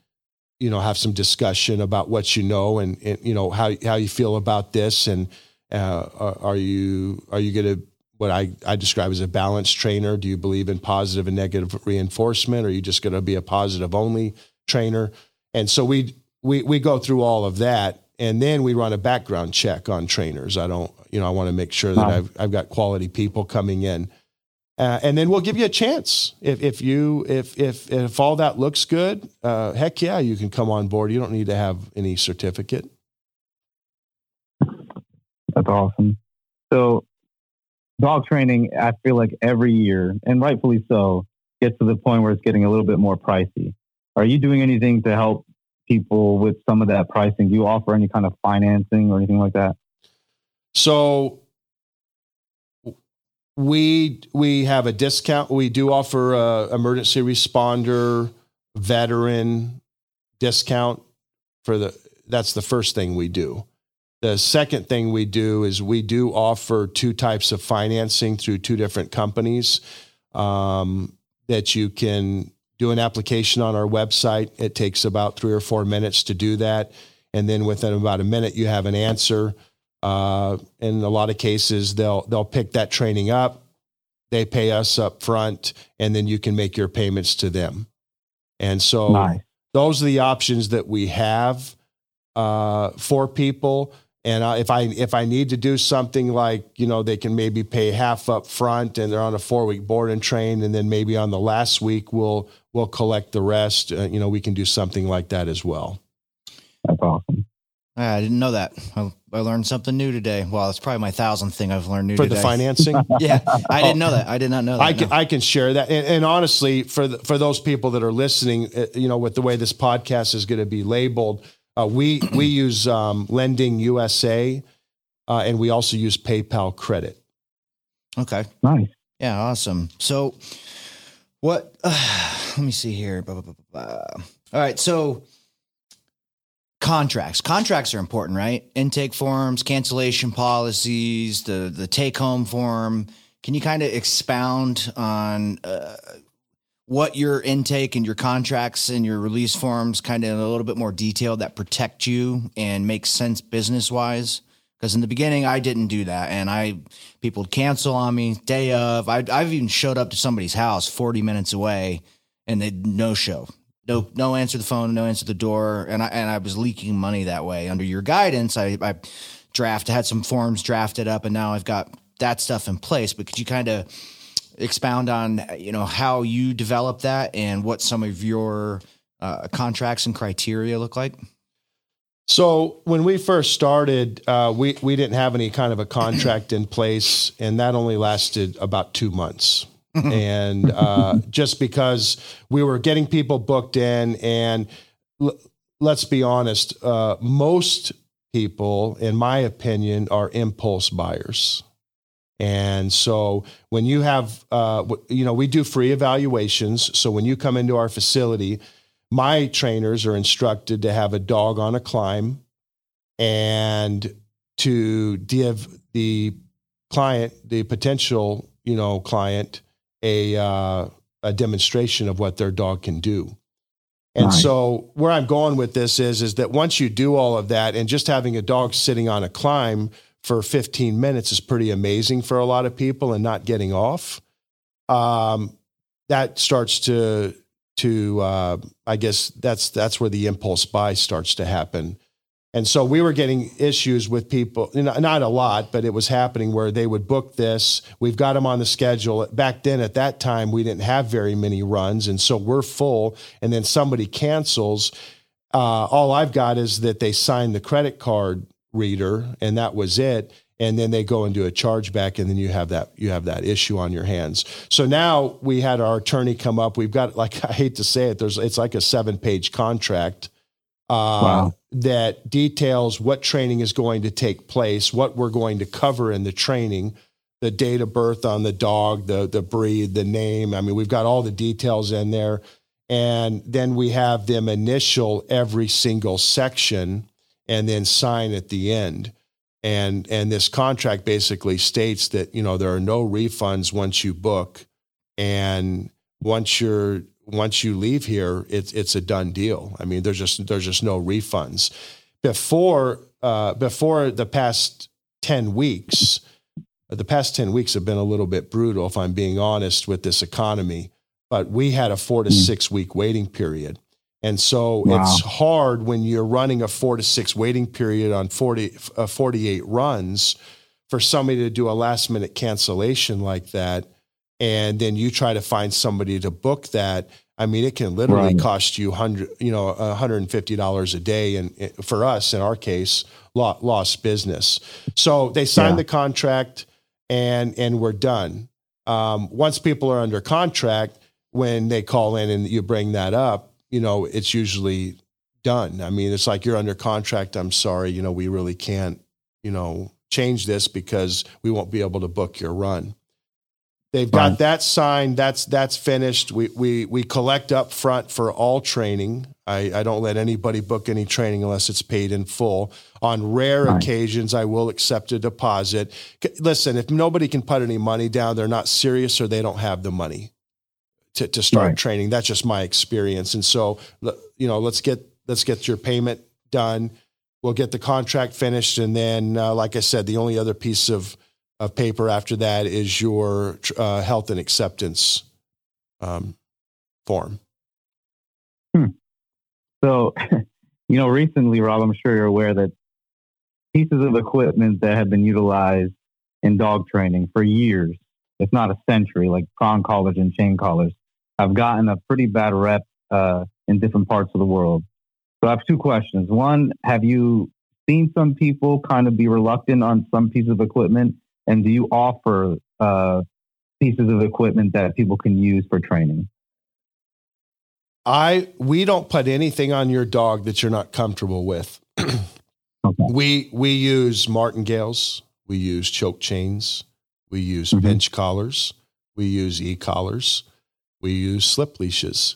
S4: you know, have some discussion about what you know and, and you know, how, how you feel about this. And uh, are, you, are you going to, what I, I describe as a balanced trainer? Do you believe in positive and negative reinforcement? Or are you just going to be a positive only trainer? And so we, we, we go through all of that and then we run a background check on trainers. I don't, you know, I want to make sure that
S5: Wow.
S4: I've, I've got quality people coming in. Uh, and then we'll give you a chance if if you if if if all that looks good. Uh, heck yeah, you can come on board. You don't need to have any certificate.
S5: That's awesome. So, dog training, I feel like every year, and rightfully so, gets to the point where it's getting a little bit more pricey. Are you doing anything to help people with some of that pricing? Do you offer any kind of financing or anything like that?
S4: So we we have a discount. We do offer a emergency responder veteran discount for the. That's the first thing we do. The second thing we do is we do offer two types of financing through two different companies um, that you can do an application on our website. It takes about three or four minutes to do that. And then within about a minute, you have an answer. Uh, in a lot of cases, they'll they'll pick that training up. They pay us up front, and then you can make your payments to them. And so
S5: Nice.
S4: those are the options that we have uh, for people. And uh, if I if I need to do something like you know they can maybe pay half up front and they're on a four week board and train, and then maybe on the last week we'll we'll collect the rest. Uh, you know we can do something like that as well.
S5: That's awesome.
S2: Ah, I didn't know that. I, I learned something new today. Well, it's probably my thousandth thing I've learned new
S4: For
S2: today.
S4: the financing, [LAUGHS]
S2: Yeah, I didn't know that. I did not know that.
S4: I can
S2: no.
S4: I can share that, and, and honestly, for the, for those people that are listening, uh, you know, with the way this podcast is going to be labeled, uh, we we [CLEARS THROAT] use um, Lending USA, uh, and we also use PayPal Credit.
S2: okay.
S5: Nice.
S2: Yeah, awesome. So, what? Uh, [SIGHS] let me see here. Blah, blah, blah, blah, blah. All right, so contracts. Contracts are important, right? Intake forms, cancellation policies, the the take home form. Can you kind of expound on uh, what your intake and your contracts and your release forms, kind of in a little bit more detail that protect you and make sense business wise? Because in the beginning, I didn't do that, and I people would cancel on me day of. I, I've even showed up to somebody's house forty minutes away, and they no show, no no answer the phone, no answer the door, and I and I was leaking money that way. Under your guidance, I, I draft had some forms drafted up, and now I've got that stuff in place. But could you kind of expound on you know how you develop that and what some of your uh, contracts and criteria look like?
S4: So when we first started, uh, we we didn't have any kind of a contract in place, and that only lasted about two months. and uh, just because we were getting people booked in, and l- let's be honest, uh, most people, in my opinion, are impulse buyers. And so when you have, uh, you know, we do free evaluations. So when you come into our facility, my trainers are instructed to have a dog on a climb and to give the client, the potential, you know, client, a uh, a demonstration of what their dog can do. And so where I'm going with this is is that once you do all of that and just having a dog sitting on a climb for 15 minutes is pretty amazing for a lot of people and not getting off. Um, that starts to to uh, I guess that's that's where the impulse buy starts to happen. And so we were getting issues with people, you know, not a lot, but it was happening where they would book this. We've got them on the schedule. Back then, at that time, we didn't have very many runs. And so we're full. And then somebody cancels. Uh, all I've got is that they signed the credit card reader, and that was it. And then they go and do a chargeback, and then you have that you have that issue on your hands. So now we had our attorney come up. We've got like [LAUGHS] I hate to say it, there's it's like a seven page contract uh, wow. that details what training is going to take place, what we're going to cover in the training, the date of birth on the dog, the the breed, the name. I mean, we've got all the details in there, and then we have them initial every single section and then sign at the end. And and this contract basically states that you know there are no refunds once you book, and once you're once you leave here, it's it's a done deal. I mean, there's just there's just no refunds. Before uh, before the past ten weeks, the past ten weeks have been a little bit brutal, if I'm being honest, with this economy. But we had a four to hmm. six week waiting period. And so wow. it's hard when you're running a four to six waiting period on 40, uh, 48 runs for somebody to do a last minute cancellation like that and then you try to find somebody to book that i mean it can literally right. cost you 100 you know $150 a day and for us in our case lost business so they signed yeah. the contract and and we're done um, once people are under contract when they call in and you bring that up you know it's usually done i mean it's like you're under contract i'm sorry you know we really can't you know change this because we won't be able to book your run They've got right. that signed. That's that's finished. We we we collect up front for all training. I, I don't let anybody book any training unless it's paid in full. On rare right. occasions, I will accept a deposit. Listen, if nobody can put any money down, they're not serious or they don't have the money to, to start right. training. That's just my experience. And so, you know, let's get let's get your payment done. We'll get the contract finished, and then, uh, like I said, the only other piece of of paper after that is your uh, health and acceptance um, form.
S5: Hmm. So, [LAUGHS] you know, recently, Rob, I'm sure you're aware that pieces of equipment that have been utilized in dog training for years, if not a century, like prong collars and chain collars, have gotten a pretty bad rep uh, in different parts of the world. So I have two questions. One, have you seen some people kind of be reluctant on some piece of equipment and do you offer uh, pieces of equipment that people can use for training?
S4: I we don't put anything on your dog that you're not comfortable with. okay. We we use martingales, we use choke chains, we use mm-hmm. pinch collars, we use e collars, we use slip leashes.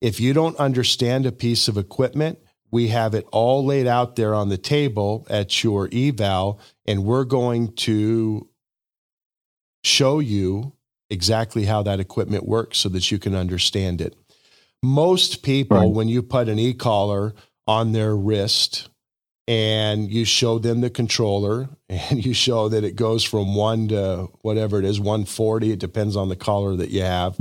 S4: If you don't understand a piece of equipment, we have it all laid out there on the table at your eval, and we're going to show you exactly how that equipment works so that you can understand it. Most people, right. when you put an e collar on their wrist and you show them the controller [LAUGHS] and you show that it goes from one to whatever it is, 140, it depends on the collar that you have.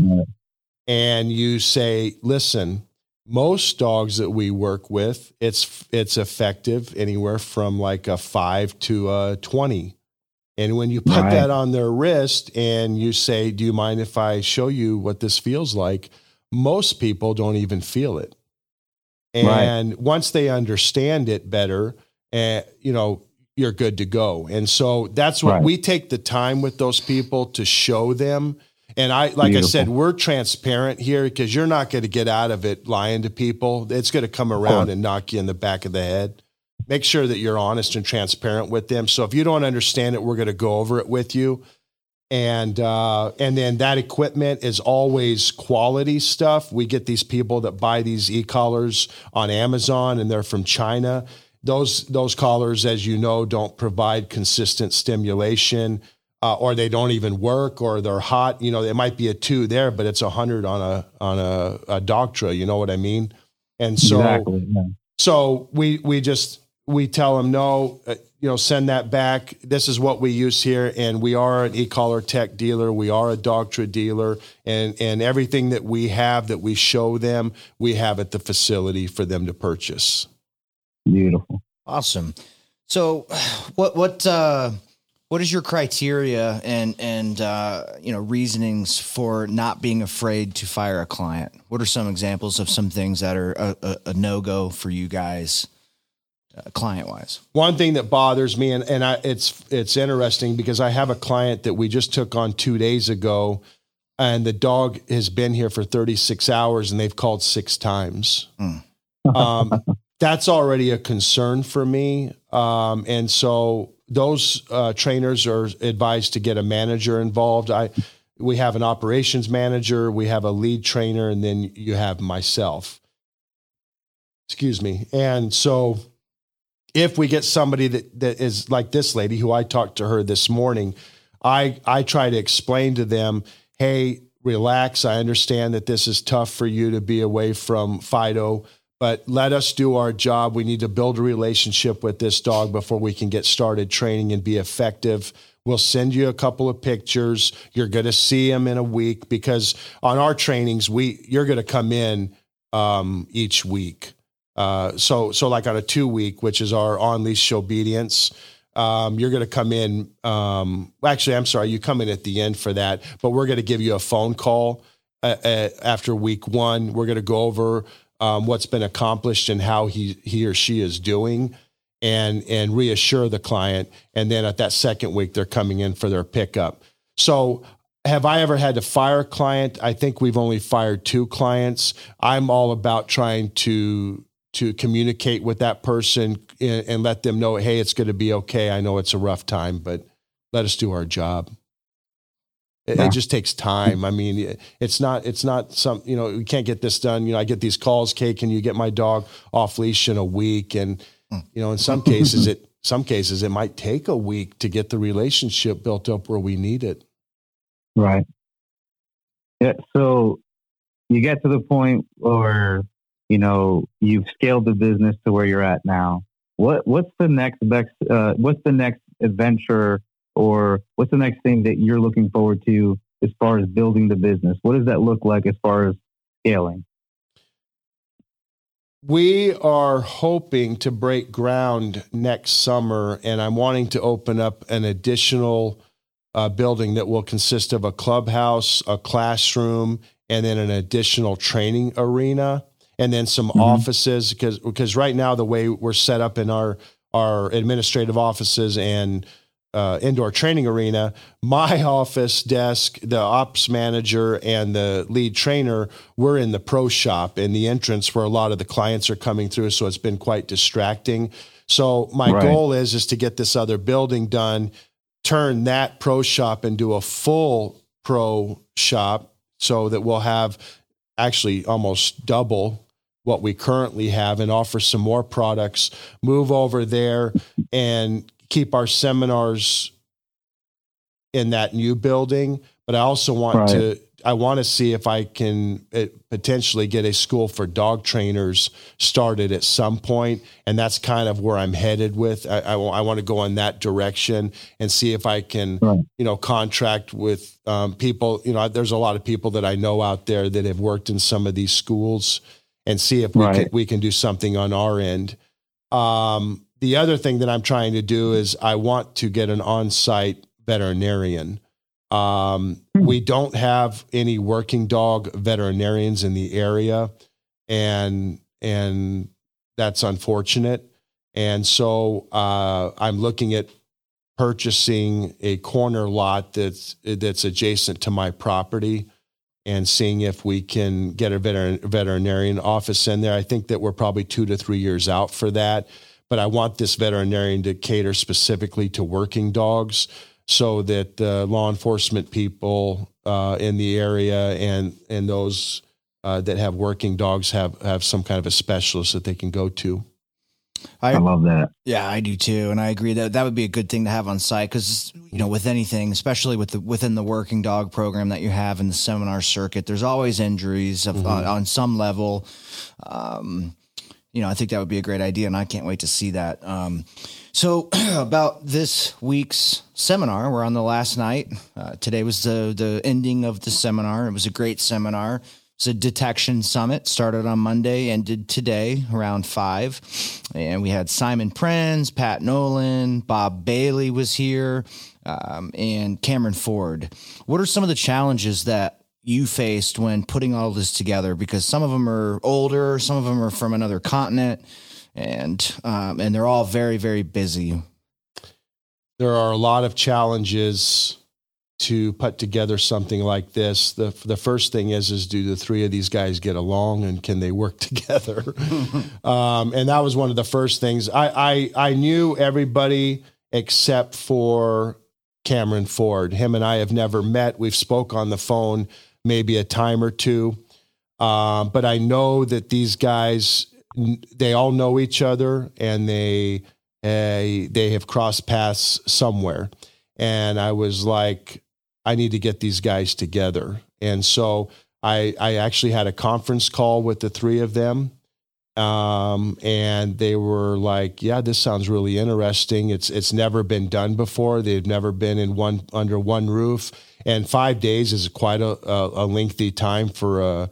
S4: And you say, listen, most dogs that we work with, it's it's effective anywhere from like a five to a twenty. And when you put right. that on their wrist and you say, "Do you mind if I show you what this feels like?" Most people don't even feel it. And right. once they understand it better, and uh, you know, you're good to go. And so that's what right. we take the time with those people to show them and I, like Beautiful. I said, we're transparent here because you're not going to get out of it lying to people. It's going to come around and knock you in the back of the head. Make sure that you're honest and transparent with them. So if you don't understand it, we're going to go over it with you. and uh, and then that equipment is always quality stuff. We get these people that buy these e collars on Amazon, and they're from China. Those those collars, as you know, don't provide consistent stimulation, uh, or they don't even work, or they're hot. You know, it might be a two there, but it's a hundred on a on a, a Dogtra. You know what I mean? And so,
S5: Exactly. yeah.
S4: so we we just we tell them no, uh, you know, send that back. This is what we use here, and we are an e-collar tech dealer. We are a Dogtra dealer, and and everything that we have that we show them, we have at the facility for them to purchase.
S5: Beautiful.
S2: Awesome. So, [SIGHS] what what uh, what is your criteria and and uh, you know reasonings for not being afraid to fire a client? What are some examples of some things that are a, a, a no go for you guys, uh, client wise?
S4: One thing that bothers me, and, and I, it's it's interesting because I have a client that we just took on two days ago, and the dog has been here for 36 hours, and they've called six times. Um, [LAUGHS] that's already a concern for me, um, and so those uh, trainers are advised to get a manager involved. I we have an operations manager, we have a lead trainer, and then you have myself. Excuse me, and so if we get somebody that, that is like this lady who I talked to her this morning, I I try to explain to them, hey, relax. I understand that this is tough for you to be away from Fido, but let us do our job. We need to build a relationship with this dog before we can get started training and be effective. We'll send you a couple of pictures. You're going to see them in a week because on our trainings, we you're going to come in um, each week. Uh, so so like on a two week, which is our on leash obedience, um, you're going to come in. Um, actually, I'm sorry, you come in at the end for that, but we're going to give you a phone call uh, uh, after week one. We're going to go over um, what's been accomplished and how he he or she is doing, and and reassure the client. And then at that second week, they're coming in for their pickup. So have I ever had to fire a client? I think we've only fired two clients. I'm all about trying to to communicate with that person and, and let them know, hey, it's going to be okay. I know it's a rough time, but let us do our job. It,
S5: Yeah.
S4: it just takes time. I mean, it's not it's not some you know we can't get this done. You know, I get these calls, Kay, can you get my dog off leash in a week? And you know, in some cases it some cases it might take a week to get the relationship built up where we need it.
S5: Right. Yeah. So you get to the point where, you know, you've scaled the business to where you're at now. What what's the next next uh, what's the next adventure or what's the next thing that you're looking forward to as far as building the business? What does that look like as far as scaling?
S4: We are hoping to break ground next summer, and I'm wanting to open up an additional uh, building that will consist of a clubhouse, a classroom, and then an additional training arena, and then some offices. Because because right now the way we're set up in our our administrative offices and uh, indoor training arena, my [LAUGHS] office desk, the ops manager, and the lead trainer, we're in the pro shop in the entrance where a lot of the clients are coming through. So it's been quite distracting. So my
S5: Right.
S4: goal is is to get this other building done, turn that pro shop into a full pro shop, so that we'll have actually almost double what we currently have and offer some more products move over there and keep our seminars in that new building but i also want
S5: Right.
S4: to i want to see if i can uh, potentially get a school for dog trainers started at some point and that's kind of where i'm headed with i, I, I want to go in that direction and see if i can
S5: Right.
S4: you know contract with um, people you know there's a lot of people that i know out there that have worked in some of these schools and see if we
S5: Right.
S4: can we can do something on our end um, the other thing that I'm trying to do is I want to get an on-site veterinarian. Um, we don't have any working dog veterinarians in the area, and and that's unfortunate. And so uh, I'm looking at purchasing a corner lot that's that's adjacent to my property and seeing if we can get a veterin- veterinarian office in there. I think that we're probably two to three years out for that, but I want this veterinarian to cater specifically to working dogs. so that uh, law enforcement people uh, in the area and and those uh, that have working dogs have have some kind of a specialist that they can go to.
S5: I, I, love that.
S2: Yeah, I do too, and I agree that that would be a good thing to have on site because you know with anything, especially with the within the working dog program that you have in the seminar circuit, there's always injuries of, mm-hmm. on, on, some level. Um, you know, I think that would be a great idea, and I can't wait to see that. Um, so [CLEARS THROAT] about this week's seminar, we're on the last night. Uh, today was the the ending of the seminar. It was a great seminar. It's a detection summit. Started on Monday, ended today around five. And we had Simon Prins, Pat Nolan, Bob Bailey was here, um, and Cameron Ford. What are some of the challenges that you faced when putting all this together? Because some of them are older, some of them are from another continent, and um, and they're all very very busy.
S4: There are a lot of challenges to put together something like this the the first thing is is do the three of these guys get along and can they work [LAUGHS] together [LAUGHS] um, and that was one of the first things I, I I knew everybody except for Cameron Ford him and I have never met we've spoke on the phone maybe a time or two uh, but I know that these guys they all know each other and they uh, they have crossed paths somewhere and I was like I need to get these guys together. And so I, I actually had a conference call with the three of them. Um, and they were like, yeah, this sounds really interesting. It's, it's never been done before. They've never been in one, under one roof. And five days is quite a, a, a lengthy time for a,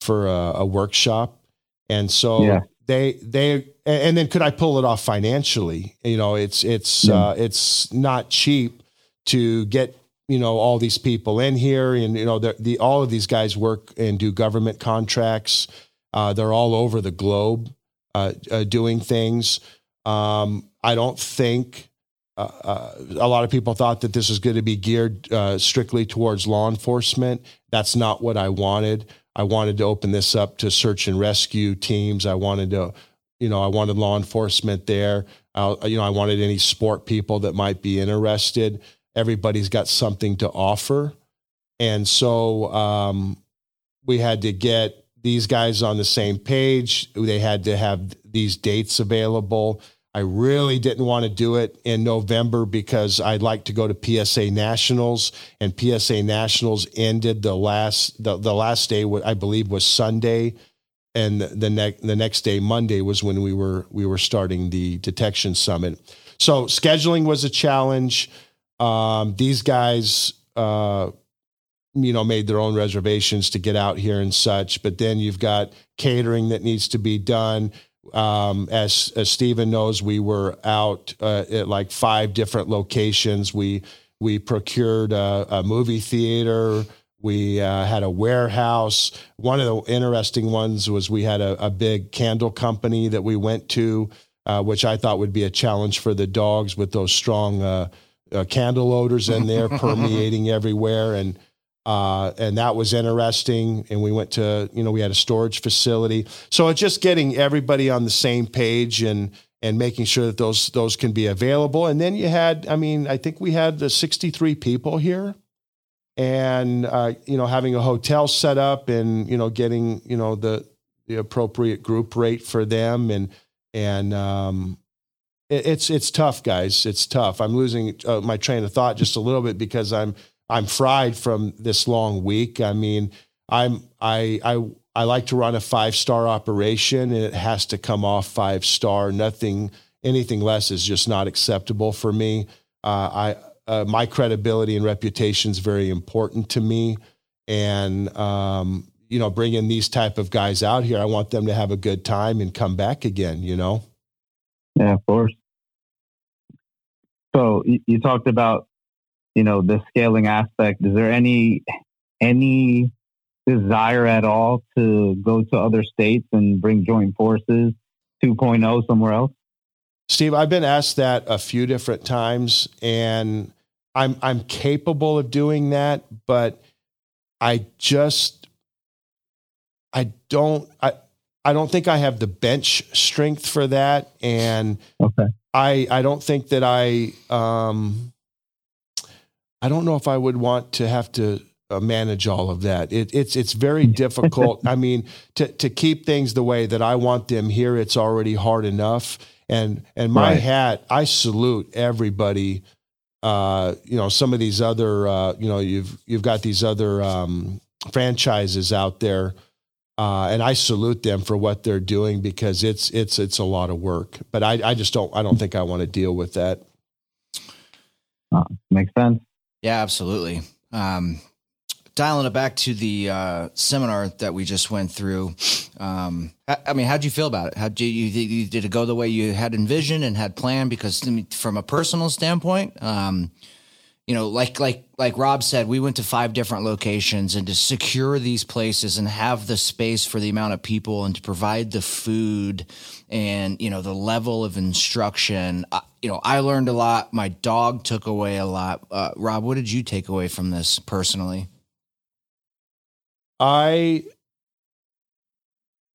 S4: for a, a workshop. And so yeah. they, they, and then could I pull it off financially? You know, it's, it's, yeah. uh, it's not cheap to get you know all these people in here and you know the, the all of these guys work and do government contracts uh, they're all over the globe uh, uh, doing things. Um, i don't think uh, uh, a lot of people thought that this was going to be geared uh, strictly towards law enforcement. That's not what i wanted. I wanted to open this up to search and rescue teams. I wanted to you know i wanted law enforcement there. You know i wanted any sport people that might be interested. Everybody's got something to offer. And so um, we had to get these guys on the same page. They had to have these dates available. I really didn't want to do it in November because I'd like to go to PSA Nationals, and PSA Nationals ended the last the, the last day. I believe was Sunday, and the next the next day Monday was when we were we were starting the detection summit. So scheduling was a challenge. Um, these guys, uh, you know, made their own reservations to get out here and such. But then you've got catering that needs to be done. Um, as as Stephen knows, we were out uh, at like five different locations. We we procured a, a movie theater. We uh, had a warehouse. One of the interesting ones was we had a, a big candle company that we went to, uh, which I thought would be a challenge for the dogs with those strong uh, uh, candle odors in there [LAUGHS] permeating everywhere and uh, and that was interesting and we went to you know we had a storage facility so it's just getting everybody on the same page and and making sure that those those can be available and then you had i mean i think we had the 63 people here and uh, you know having a hotel set up and you know getting you know the the appropriate group rate for them and and um, it's it's tough, guys. It's tough. I'm losing uh, my train of thought just a little bit because I'm I'm fried from this long week. I mean, I'm I I I like to run a five star operation, and it has to come off five star. Nothing anything less is just not acceptable for me. Uh, I uh, my credibility and reputation is very important to me, and um, you know, bringing these type of guys out here, I want them to have a good time and come back again. You know.
S5: Yeah, of course. So you, you talked about, you know, the scaling aspect. Is there any any desire at all to go to other states and bring joint forces 2.0 somewhere else?
S4: Steve, I've been asked that a few different times and I'm I'm capable of doing that, but I just I don't I I don't think I have the bench strength for that, and
S5: okay.
S4: I I don't think that I um I don't know if I would want to have to uh, manage all of that. It, it's it's very difficult. [LAUGHS] I mean, to to keep things the way that I want them here, it's already hard enough. And and my right. hat, I salute everybody. Uh, you know, some of these other, uh, you know, you've you've got these other um, franchises out there, uh, and I salute them for what they're doing because it's it's it's a lot of work. But I I just don't I don't think I want to deal with that.
S5: Uh, makes sense.
S2: Yeah, absolutely. Um, dialing it back to the uh, seminar that we just went through. Um, I, I, mean, how'd you feel about it? How did you, you, did it go the way you had envisioned and had planned? Because I mean, from a personal standpoint, um, you know, like like like Rob said, we went to five different locations, and to secure these places and have the space for the amount of people, and to provide the food, and you know, the level of instruction. Uh, you know, I learned a lot. My dog took away a lot. Uh, Rob, what did you take away from this personally?
S4: I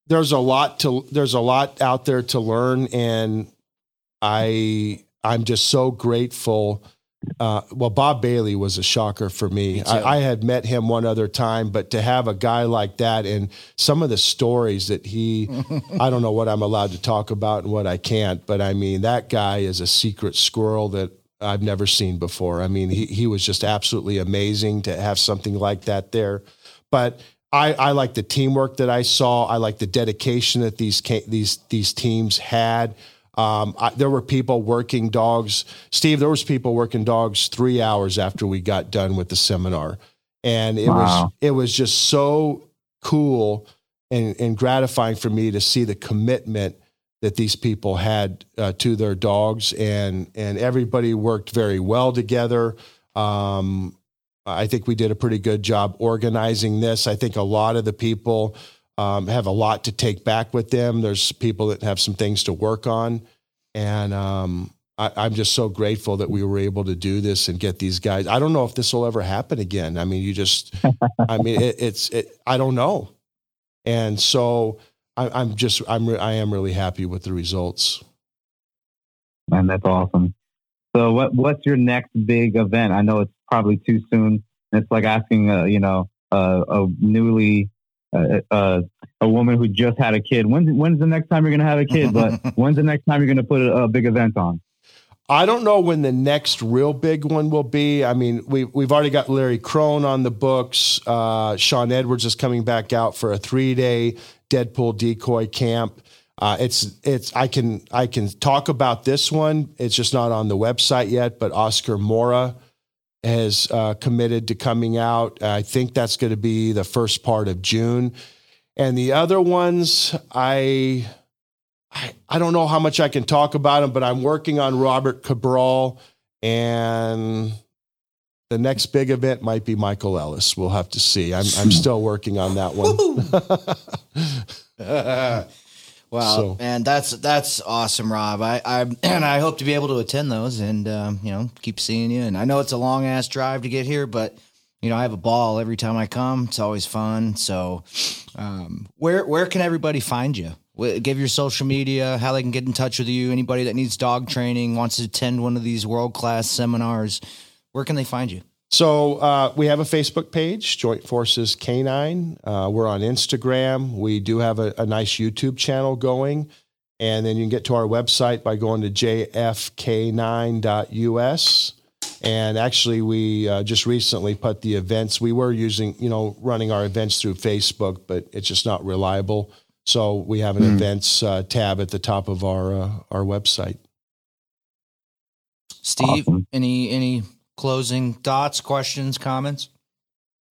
S4: there's a lot to there's a lot out there to learn, and I I'm just so grateful uh, well, Bob Bailey was a shocker for me. me I, I, had met him one other time, but to have a guy like that and some of the stories that he, [LAUGHS] I don't know what I'm allowed to talk about and what I can't, but I mean, that guy is a secret squirrel that I've never seen before. I mean, he, he was just absolutely amazing to have something like that there. But I, I like the teamwork that I saw. I like the dedication that these these these teams had. Um, I, there were people working dogs. Steve, there was people working dogs three hours after we got done with the seminar, and it wow. was it was just so cool and, and gratifying for me to see the commitment that these people had uh, to their dogs, and and everybody worked very well together. Um, I think we did a pretty good job organizing this. I think a lot of the people um, have a lot to take back with them. There's people that have some things to work on. And um, I, am just so grateful that we were able to do this and get these guys. I don't know if this will ever happen again. I mean, you just, [LAUGHS] I mean, it, it's, it, I don't know. And so I, am just, I'm, re- I am really happy with the results.
S5: Man, that's awesome. So what, what's your next big event? I know it's probably too soon. It's like asking, uh, you know, uh, a newly uh, uh, a woman who just had a kid. When's when's the next time you're going to have a kid? But [LAUGHS] when's the next time you're going to put a, a, big event on?
S4: I don't know when the next real big one will be. I mean, we we've already got Larry Krohn on the books. Uh, Sean Edwards is coming back out for a three day Deadpool decoy camp. Uh, it's it's I can I can talk about this one. It's just not on the website yet. But Oscar Mora has uh, committed to coming out. I think that's going to be the first part of June. And the other ones, I, I, I don't know how much I can talk about them, but I'm working on Robert Cabral, and the next big event might be Michael Ellis. We'll have to see. I'm I'm [LAUGHS] still working on that
S2: one. [LAUGHS] [LAUGHS] Wow, so. and that's that's awesome, Rob. I, I [CLEARS THROAT] and I hope to be able to attend those, and um, you know, keep seeing you. And I know it's a long ass drive to get here, but you know, I have a ball every time I come. It's always fun. So, um, where where can everybody find you? Give your social media, how they can get in touch with you. Anybody that needs dog training wants to attend one of these world class seminars, where can they find you?
S4: So uh, we have a Facebook page, Joint Forces K9. Uh, we're on Instagram. We do have a, a, nice YouTube channel going. And then you can get to our website by going to jfk9.us. And actually, we uh, just recently put the events. We were using, you know, running our events through Facebook, but it's just not reliable. So we have an mm. events uh, tab at the top of our uh, our website.
S2: Steve, awesome. any any closing thoughts, questions, comments?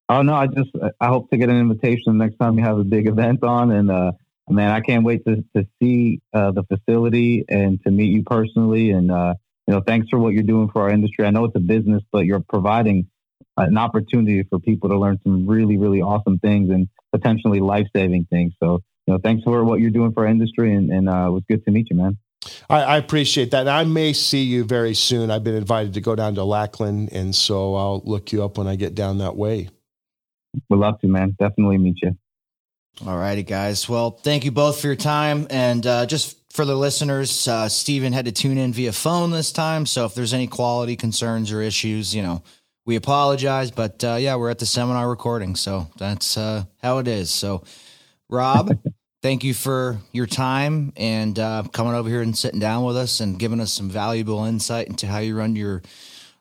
S5: Oh no, I just I hope to get an invitation next time you have a big event on, and uh, man, I can't wait to to see uh, the facility and to meet you personally. And uh, you know, thanks for what you're doing for our industry. I know it's a business, but you're providing an opportunity for people to learn some really, really awesome things and potentially life saving things. So, you know, thanks for what you're doing for our industry, and, and uh, it was good to meet you, man.
S4: I, I, appreciate that. And I may see you very soon. I've been invited to go down to Lackland, and so I'll look you up when I get down that way.
S5: We'd love to, man. Definitely meet you.
S2: All righty, guys. Well, thank you both for your time. And uh, just for the listeners, uh, Stephen had to tune in via phone this time. So if there's any quality concerns or issues, you know, we apologize, but uh, yeah, we're at the seminar recording, so that's uh, how it is. So, Rob, [LAUGHS] thank you for your time and uh, coming over here and sitting down with us and giving us some valuable insight into how you run your,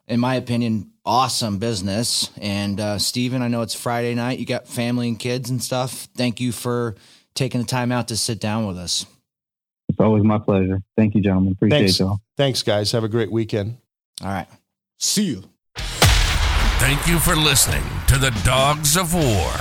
S2: in my opinion, awesome business. And uh, Stephen, I know it's Friday night, you got family and kids and stuff. Thank you for taking the time out to sit down with us.
S5: It's always my pleasure. Thank you, gentlemen. Appreciate
S4: Thanks.
S5: y'all.
S4: Thanks, guys. Have a great weekend.
S2: All right. See you.
S1: Thank you for listening to the Dogs of War.